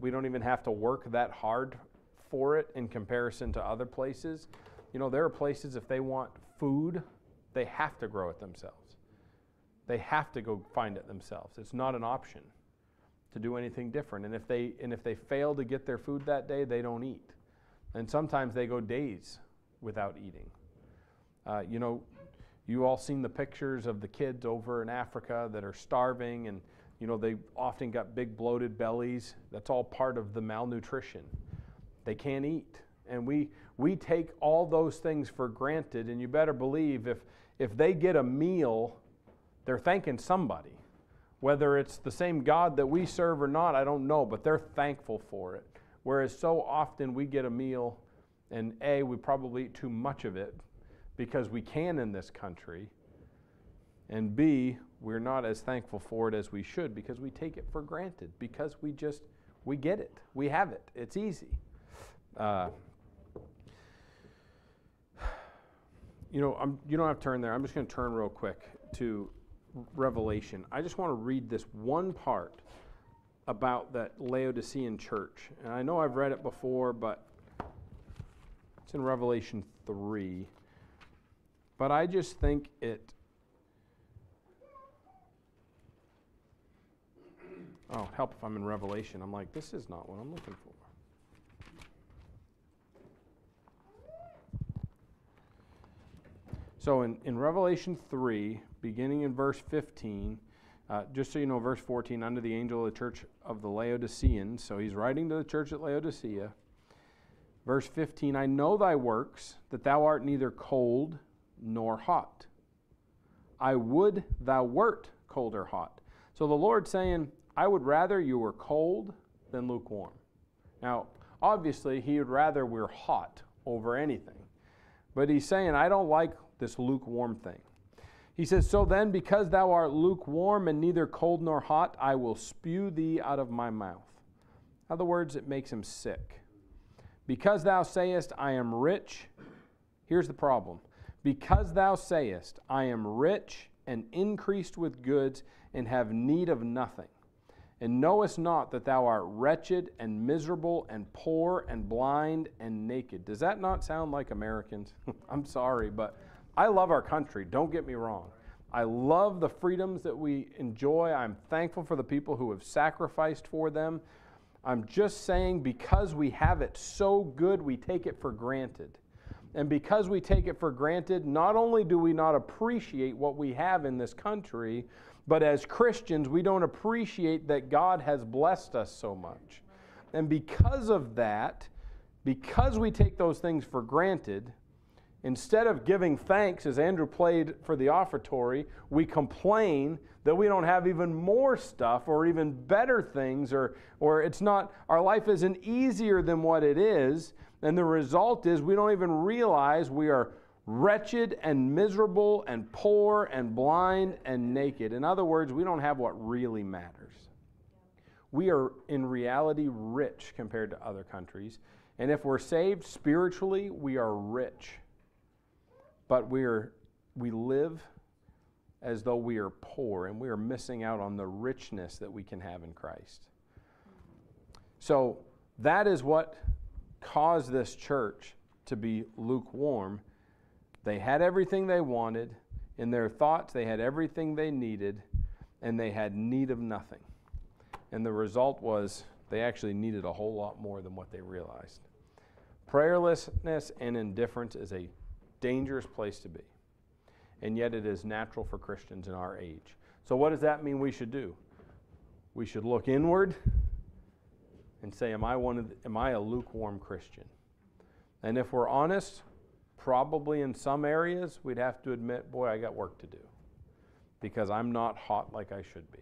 We don't even have to work that hard for it in comparison to other places. You know, there are places, if they want food, they have to grow it themselves. They have to go find it themselves. It's not an option to do anything different. And if they, and if they fail to get their food that day, they don't eat. And sometimes they go days without eating. Uh, you know, you all seen the pictures of the kids over in Africa that are starving and you know they often got big bloated bellies. That's all part of the malnutrition. They can't eat. And we we take all those things for granted and you better believe if if they get a meal, they're thanking somebody. Whether it's the same God that we serve or not, I don't know, but they're thankful for it. Whereas so often we get a meal and A, we probably eat too much of it because we can in this country. And B, we're not as thankful for it as we should because we take it for granted because we just we get it. We have it. It's easy. Uh, you know I'm, you don't have to turn there. I'm just going to turn real quick to revelation. I just want to read this one part about that laodicean church and i know i've read it before but it's in revelation 3 but I just think it. Oh, help if I'm in Revelation. I'm like, this is not what I'm looking for. So in, in Revelation 3, beginning in verse 15, uh, just so you know, verse 14, under the angel of the church of the Laodiceans. So he's writing to the church at Laodicea. Verse 15, I know thy works, that thou art neither cold nor hot. I would thou wert cold or hot. So the Lord's saying, I would rather you were cold than lukewarm. Now, obviously, he would rather we're hot over anything. But he's saying, I don't like this lukewarm thing. He says, So then, because thou art lukewarm and neither cold nor hot, I will spew thee out of my mouth. In other words, it makes him sick. Because thou sayest, I am rich, here's the problem because thou sayest, I am rich and increased with goods and have need of nothing, and knowest not that thou art wretched and miserable and poor and blind and naked. Does that not sound like Americans? [laughs] I'm sorry, but I love our country, don't get me wrong. I love the freedoms that we enjoy. I'm thankful for the people who have sacrificed for them. I'm just saying, because we have it so good, we take it for granted. And because we take it for granted, not only do we not appreciate what we have in this country, but as Christians, we don't appreciate that God has blessed us so much. And because of that, because we take those things for granted, instead of giving thanks, as Andrew played for the offertory, we complain that we don't have even more stuff or even better things, or, or it's not, our life isn't easier than what it is. And the result is we don't even realize we are wretched and miserable and poor and blind and naked. In other words, we don't have what really matters. We are in reality rich compared to other countries. And if we're saved spiritually, we are rich. But we are we live as though we are poor and we are missing out on the richness that we can have in Christ. So that is what caused this church to be lukewarm. They had everything they wanted. In their thoughts, they had everything they needed, and they had need of nothing. And the result was they actually needed a whole lot more than what they realized. Prayerlessness and indifference is a dangerous place to be. And yet it is natural for Christians in our age. So, what does that mean we should do? We should look inward and say, Am I, one of the, am I a lukewarm Christian? And if we're honest, probably in some areas we'd have to admit, Boy, I got work to do because I'm not hot like I should be.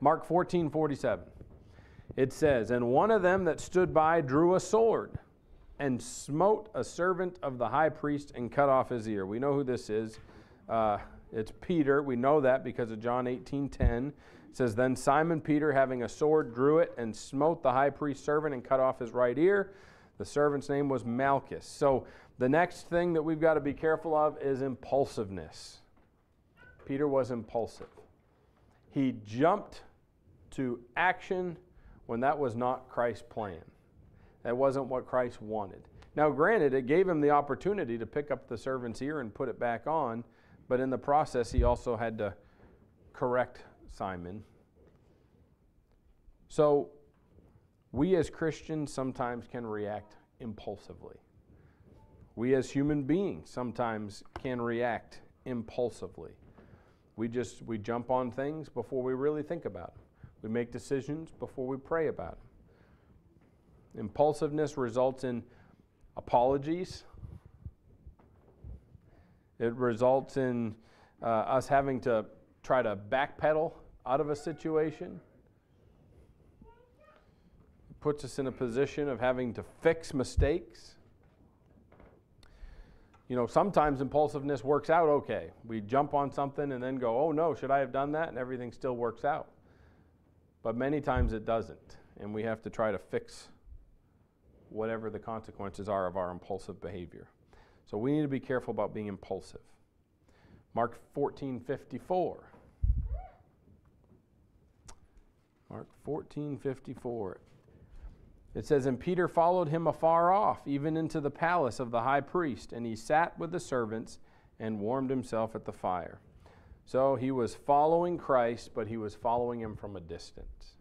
Mark 14 47. It says, And one of them that stood by drew a sword and smote a servant of the high priest and cut off his ear. We know who this is. Uh, It's Peter. We know that because of John 18:10. It says, Then Simon Peter, having a sword, drew it and smote the high priest's servant and cut off his right ear. The servant's name was Malchus. So the next thing that we've got to be careful of is impulsiveness. Peter was impulsive. He jumped to action when that was not Christ's plan. That wasn't what Christ wanted. Now, granted, it gave him the opportunity to pick up the servant's ear and put it back on, but in the process, he also had to correct Simon. So, we as Christians sometimes can react impulsively. We as human beings sometimes can react impulsively. We just we jump on things before we really think about them. We make decisions before we pray about them. Impulsiveness results in apologies. It results in uh, us having to try to backpedal out of a situation. It puts us in a position of having to fix mistakes. You know, sometimes impulsiveness works out okay. We jump on something and then go, oh no, should I have done that? And everything still works out. But many times it doesn't. And we have to try to fix whatever the consequences are of our impulsive behavior. So we need to be careful about being impulsive. Mark 14:54. Mark 14:54. It says, And Peter followed him afar off, even into the palace of the high priest, and he sat with the servants and warmed himself at the fire. So he was following Christ, but he was following him from a distance.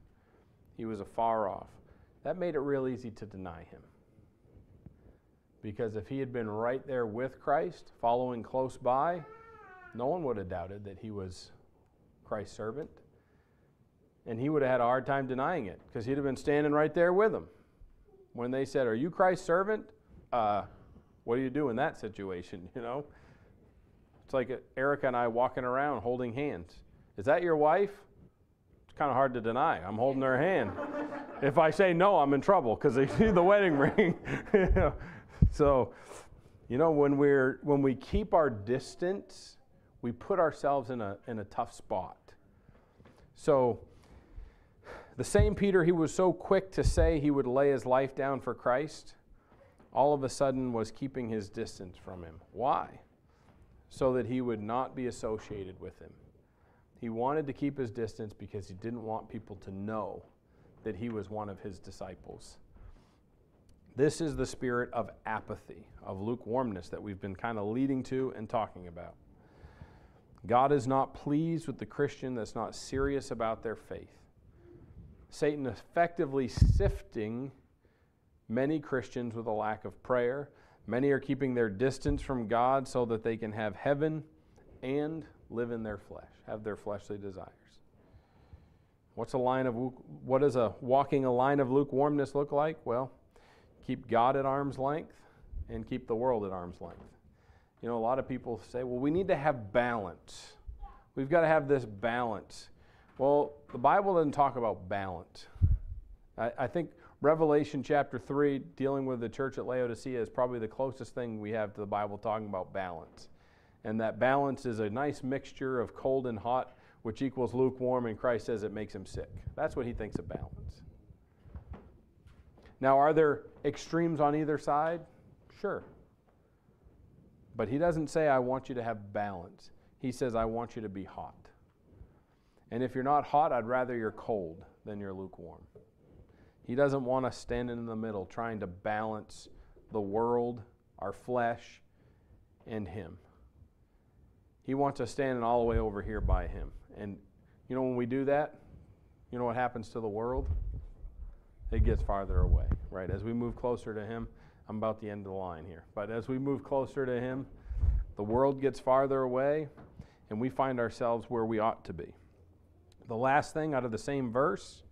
He was afar off. That made it real easy to deny him. Because if he had been right there with Christ, following close by, no one would have doubted that he was Christ's servant. And he would have had a hard time denying it because he'd have been standing right there with them. When they said, Are you Christ's servant? Uh, what do you do in that situation? [laughs] You know? It's like Erica and I walking around holding hands. Is that your wife? Kind of hard to deny. I'm holding her hand. if I say no, I'm in trouble because they [laughs] see the wedding ring. [laughs] so, you know, when we're when we keep our distance, we put ourselves in a in a tough spot. So, the same Peter he was so quick to say he would lay his life down for Christ, all of a sudden was keeping his distance from him. Why? so that he would not be associated with him. He wanted to keep his distance because he didn't want people to know that he was one of his disciples. This is the spirit of apathy, of lukewarmness that we've been kind of leading to and talking about. God is not pleased with the Christian that's not serious about their faith. Satan effectively sifting many Christians with a lack of prayer, Many are keeping their distance from God so that they can have heaven and live in their flesh, have their fleshly desires. What's a line of what does a walking a line of lukewarmness look like? Well, keep God at arm's length and keep the world at arm's length. You know, a lot of people say, well, we need to have balance. We've got to have this balance. Well, the Bible doesn't talk about balance. I, I think Revelation chapter 3, dealing with the church at Laodicea, is probably the closest thing we have to the Bible talking about balance. And that balance is a nice mixture of cold and hot, which equals lukewarm, and Christ says it makes him sick. That's what he thinks of balance. Now, are there extremes on either side? Sure. But he doesn't say, I want you to have balance. He says, I want you to be hot. And if you're not hot, I'd rather you're cold than you're lukewarm. He doesn't want us standing in the middle trying to balance the world, our flesh, and Him. He wants us standing all the way over here by Him. And you know, when we do that, you know what happens to the world? It gets farther away, right? As we move closer to Him, I'm about the end of the line here. But as we move closer to Him, the world gets farther away, and we find ourselves where we ought to be. The last thing out of the same verse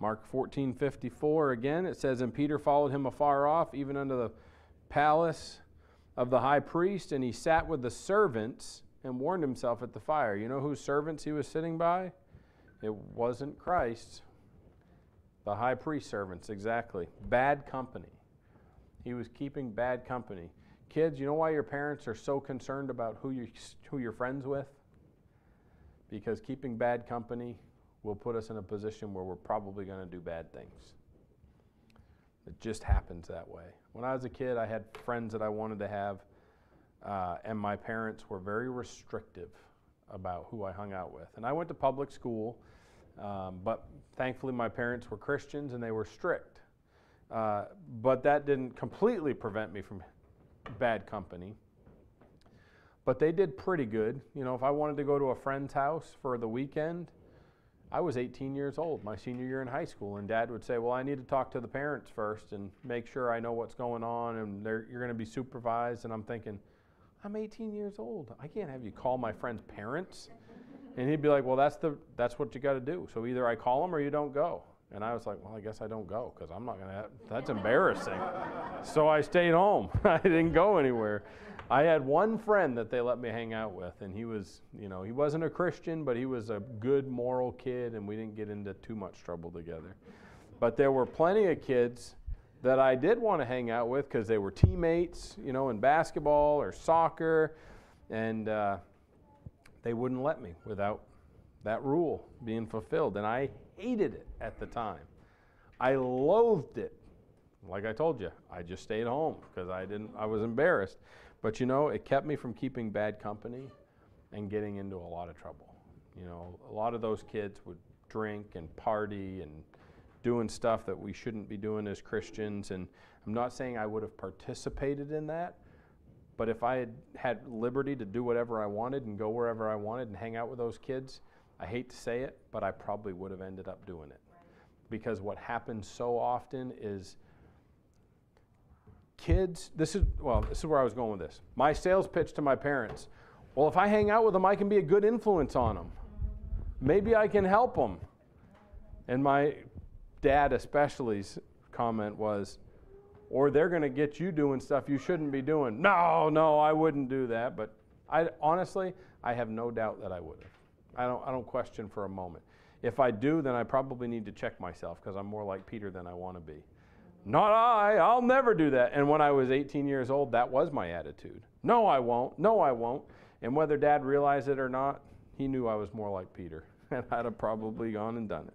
Mark 14, 54, again, it says, And Peter followed him afar off, even unto the palace of the high priest, and he sat with the servants and warmed himself at the fire. You know whose servants he was sitting by? It wasn't Christ. The high priest servants, exactly. Bad company. He was keeping bad company. Kids, you know why your parents are so concerned about who, you, who you're friends with? because keeping bad company will put us in a position where we're probably going to do bad things. It just happens that way. When I was a kid, I had friends that I wanted to have, uh, and my parents were very restrictive about who I hung out with. And I went to public school, um, but thankfully my parents were Christians and they were strict. Uh, but that didn't completely prevent me from bad company. But they did pretty good. You know, if I wanted to go to a friend's house for the weekend, I was 18 years old, my senior year in high school, and dad would say, Well, I need to talk to the parents first and make sure I know what's going on, and you're going to be supervised. And I'm thinking, I'm 18 years old. I can't have you call my friend's parents. And he'd be like, Well, that's, the, that's what you got to do. So either I call them or you don't go. And I was like, Well, I guess I don't go because I'm not going to, that's embarrassing. so I stayed home. [laughs] I didn't go anywhere. I had one friend that they let me hang out with, and he was, you know, he wasn't a Christian, but he was a good moral kid, and we didn't get into too much trouble together. But there were plenty of kids that I did want to hang out with because they were teammates, you know, in basketball or soccer, and uh, they wouldn't let me without that rule being fulfilled. And I hated it at the time. I loathed it. Like I told you, I just stayed home because I didn't. I was embarrassed. But you know, it kept me from keeping bad company and getting into a lot of trouble. You know, a lot of those kids would drink and party and doing stuff that we shouldn't be doing as Christians. And I'm not saying I would have participated in that, but if I had had liberty to do whatever I wanted and go wherever I wanted and hang out with those kids, I hate to say it, but I probably would have ended up doing it. Because what happens so often is kids, this is, well, this is where I was going with this. My sales pitch to my parents well, if I hang out with them, I can be a good influence on them. Maybe I can help them. And my dad, especially's comment was, or they're going to get you doing stuff you shouldn't be doing. No, no, I wouldn't do that. But I honestly, I have no doubt that I would. I don't, I don't question for a moment. If I do, then I probably need to check myself because I'm more like Peter than I want to be. Not I, I'll never do that. And when I was 18 years old, that was my attitude. No, I won't. No, I won't. And whether dad realized it or not, he knew I was more like Peter. [laughs] And I'd have probably gone and done it.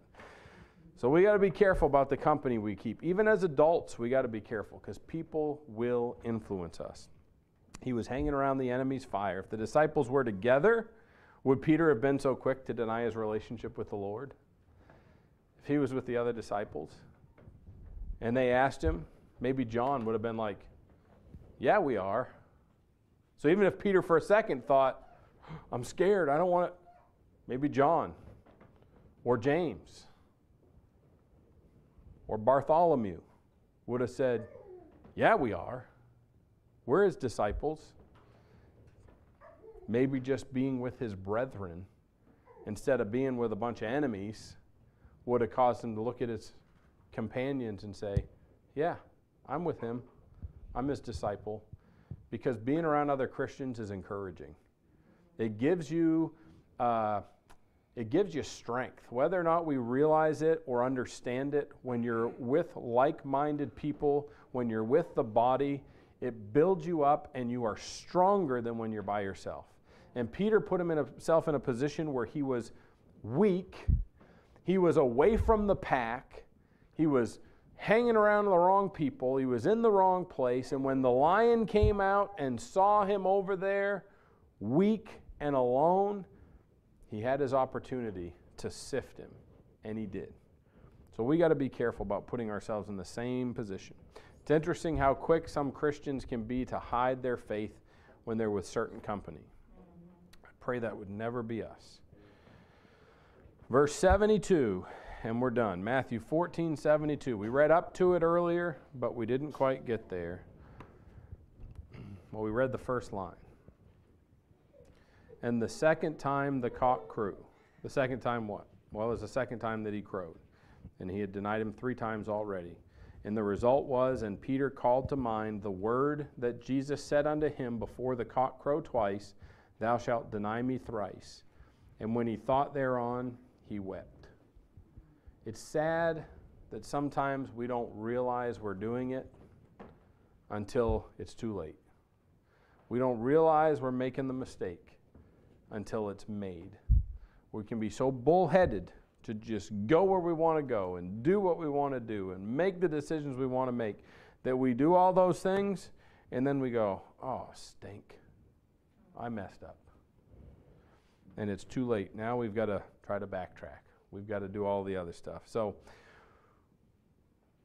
So we got to be careful about the company we keep. Even as adults, we got to be careful because people will influence us. He was hanging around the enemy's fire. If the disciples were together, would Peter have been so quick to deny his relationship with the Lord? If he was with the other disciples, and they asked him, maybe John would have been like, Yeah, we are. So even if Peter for a second thought, I'm scared, I don't want to, maybe John or James or Bartholomew would have said, Yeah, we are. We're his disciples. Maybe just being with his brethren instead of being with a bunch of enemies would have caused him to look at his companions and say, Yeah, I'm with him. I'm his disciple. Because being around other Christians is encouraging. It gives you. Uh, it gives you strength. Whether or not we realize it or understand it, when you're with like minded people, when you're with the body, it builds you up and you are stronger than when you're by yourself. And Peter put himself in a position where he was weak, he was away from the pack, he was hanging around the wrong people. He was in the wrong place. And when the lion came out and saw him over there, weak and alone, he had his opportunity to sift him. And he did. So we got to be careful about putting ourselves in the same position. It's interesting how quick some Christians can be to hide their faith when they're with certain company. I pray that would never be us. Verse 72 and we're done. Matthew 14, 72. We read up to it earlier, but we didn't quite get there. Well, we read the first line. And the second time the cock crew. The second time what? Well, it was the second time that he crowed. And he had denied him three times already. And the result was, and Peter called to mind the word that Jesus said unto him before the cock crow twice, Thou shalt deny me thrice. And when he thought thereon, he wept. It's sad that sometimes we don't realize we're doing it until it's too late. We don't realize we're making the mistake until it's made. We can be so bullheaded to just go where we want to go and do what we want to do and make the decisions we want to make that we do all those things and then we go, oh, stink. I messed up. And it's too late. Now we've got to try to backtrack. We've got to do all the other stuff. So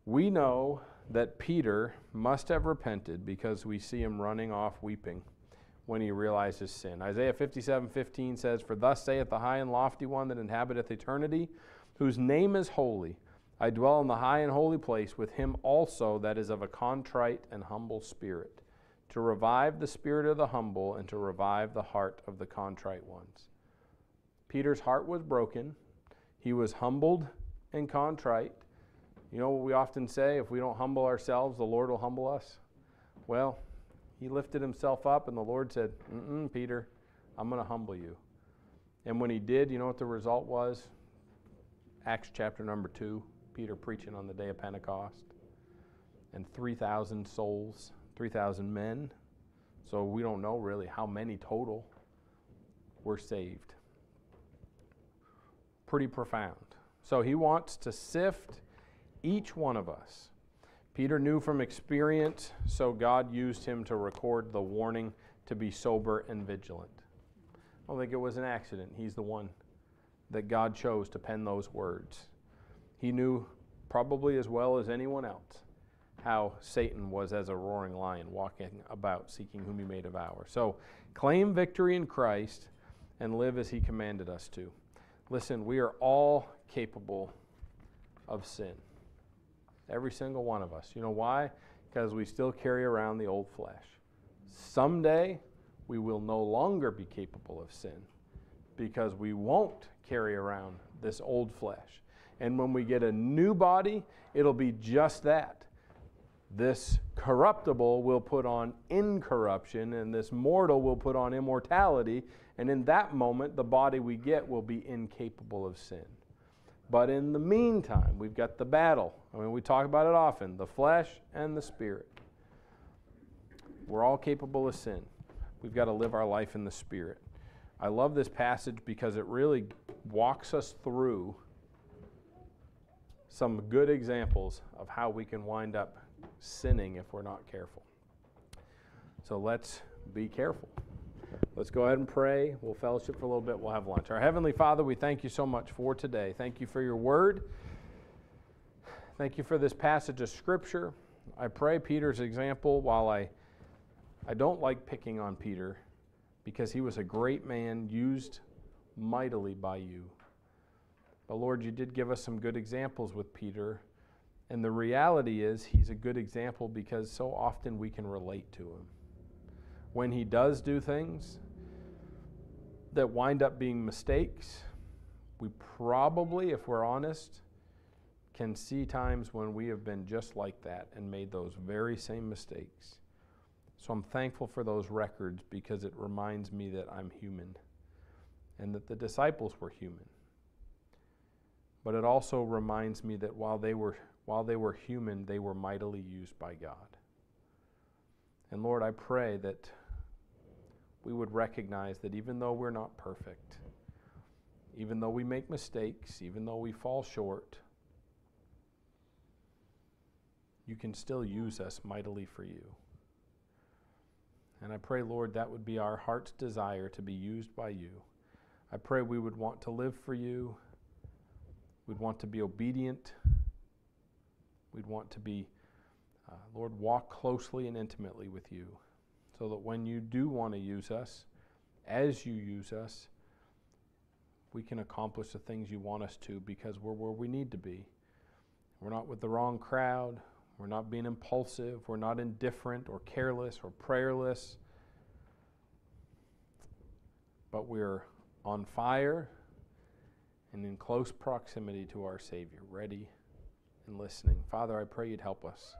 we know that Peter must have repented because we see him running off weeping when he realizes sin. Isaiah 57:15 says, "For thus saith the high and lofty one that inhabiteth eternity, whose name is holy. I dwell in the high and holy place with him also that is of a contrite and humble spirit, to revive the spirit of the humble and to revive the heart of the contrite ones." Peter's heart was broken. He was humbled and contrite. You know what we often say? If we don't humble ourselves, the Lord will humble us. Well, he lifted himself up, and the Lord said, Mm-mm, Peter, I'm going to humble you. And when he did, you know what the result was? Acts chapter number 2, Peter preaching on the day of Pentecost. And 3,000 souls, 3,000 men. So we don't know really how many total were saved pretty profound. So he wants to sift each one of us. Peter knew from experience, so God used him to record the warning to be sober and vigilant. I don't think it was an accident. He's the one that God chose to pen those words. He knew probably as well as anyone else how Satan was as a roaring lion walking about seeking whom he may devour. So claim victory in Christ and live as he commanded us to. Listen, we are all capable of sin. Every single one of us. You know why? Because we still carry around the old flesh. Someday, we will no longer be capable of sin because we won't carry around this old flesh. And when we get a new body, it'll be just that. This corruptible will put on incorruption, and this mortal will put on immortality. And in that moment, the body we get will be incapable of sin. But in the meantime, we've got the battle. I mean, we talk about it often the flesh and the spirit. We're all capable of sin. We've got to live our life in the spirit. I love this passage because it really walks us through some good examples of how we can wind up sinning if we're not careful. So let's be careful. Let's go ahead and pray. We'll fellowship for a little bit. We'll have lunch. Our Heavenly Father, we thank you so much for today. Thank you for your word. Thank you for this passage of Scripture. I pray Peter's example, while I, I don't like picking on Peter because he was a great man used mightily by you. But Lord, you did give us some good examples with Peter. And the reality is, he's a good example because so often we can relate to him when he does do things that wind up being mistakes, we probably, if we're honest, can see times when we have been just like that and made those very same mistakes. So I'm thankful for those records because it reminds me that I'm human and that the disciples were human. But it also reminds me that while they were while they were human, they were mightily used by God. And Lord, I pray that we would recognize that even though we're not perfect, even though we make mistakes, even though we fall short, you can still use us mightily for you. And I pray, Lord, that would be our heart's desire to be used by you. I pray we would want to live for you. We'd want to be obedient. We'd want to be, uh, Lord, walk closely and intimately with you so that when you do want to use us, as you use us, we can accomplish the things you want us to because we're where we need to be. We're not with the wrong crowd. We're not being impulsive. We're not indifferent or careless or prayerless. But we're on fire and in close proximity to our Savior, ready and listening. Father, I pray you'd help us.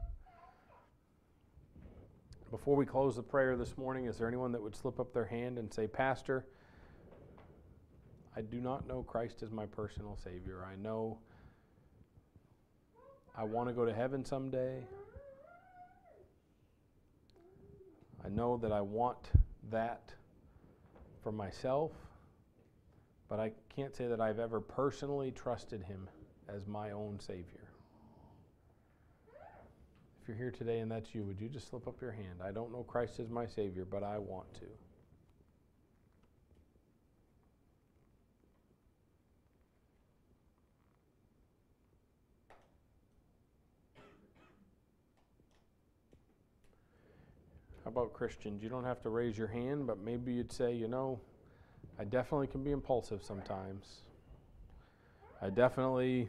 Before we close the prayer this morning, is there anyone that would slip up their hand and say, Pastor, I do not know Christ as my personal Savior. I know I want to go to heaven someday. I know that I want that for myself. but I can't say that I've ever personally trusted Him as my own Savior. You're here today and that's you, would you just slip up your hand? I don't know Christ as my Savior, but I want to. How about Christians? You don't have to raise your hand, but maybe you'd say, you know, I definitely can be impulsive sometimes. I definitely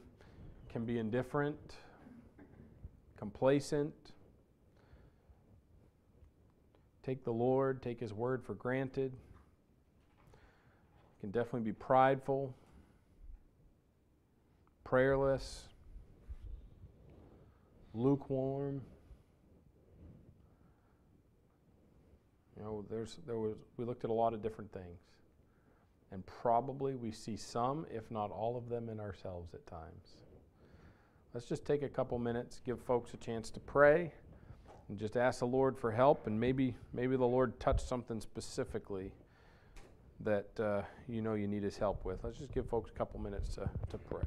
can be indifferent, complacent, take the Lord, take His word for granted, can definitely be prideful, prayerless, lukewarm. You know, there's there was we looked at a lot of different things. And probably we see some, if not all of them, in ourselves at times. Let's just take a couple minutes, give folks a chance to pray, and just ask the Lord for help. And maybe, maybe the Lord touched something specifically that uh, you know you need His help with. Let's just give folks a couple minutes to, to pray.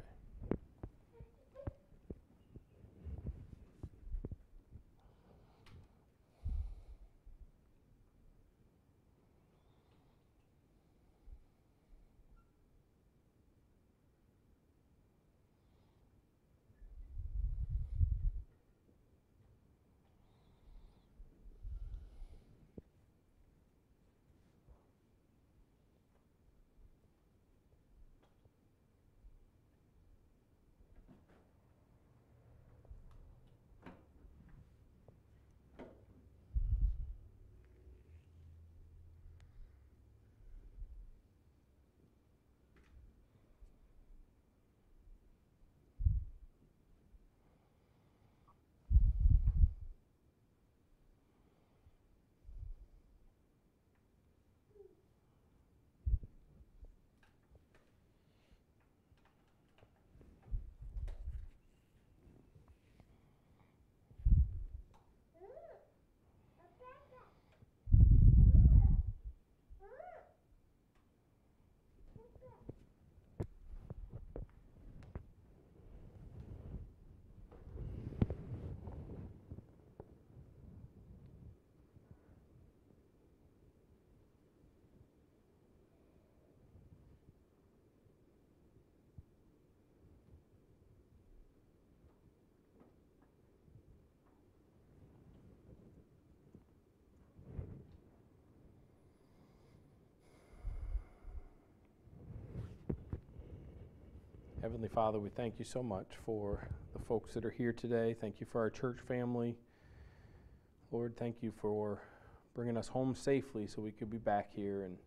Heavenly Father, we thank you so much for the folks that are here today. Thank you for our church family. Lord, thank you for bringing us home safely so we could be back here and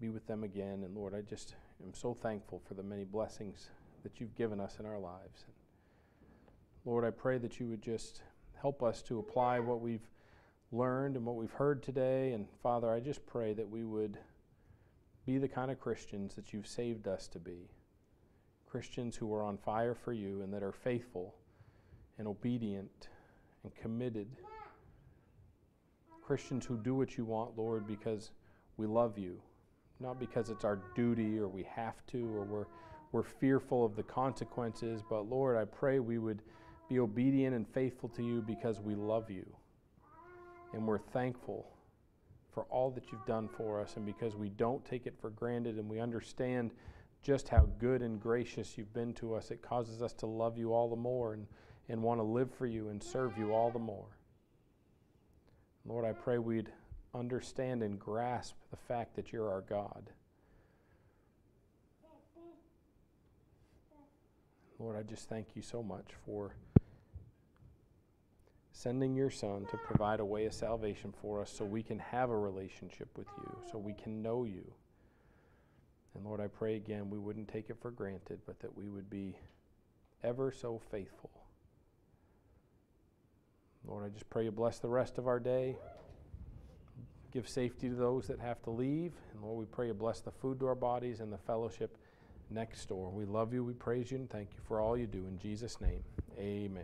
be with them again. And Lord, I just am so thankful for the many blessings that you've given us in our lives. And Lord, I pray that you would just help us to apply what we've learned and what we've heard today. And Father, I just pray that we would be the kind of Christians that you've saved us to be. Christians who are on fire for you and that are faithful and obedient and committed. Christians who do what you want, Lord, because we love you, not because it's our duty or we have to or we're, we're fearful of the consequences, but Lord, I pray we would be obedient and faithful to you because we love you. And we're thankful for all that you've done for us and because we don't take it for granted and we understand just how good and gracious you've been to us, it causes us to love you all the more and, and want to live for you and serve you all the more. Lord, I pray we'd understand and grasp the fact that you're our God. Lord, I just thank you so much for sending your Son to provide a way of salvation for us so we can have a relationship with you, so we can know you. And Lord, I pray again we wouldn't take it for granted, but that we would be ever so faithful. Lord, I just pray you bless the rest of our day. Give safety to those that have to leave. And Lord, we pray you bless the food to our bodies and the fellowship next door. We love you, we praise you, and thank you for all you do. In Jesus' name, amen.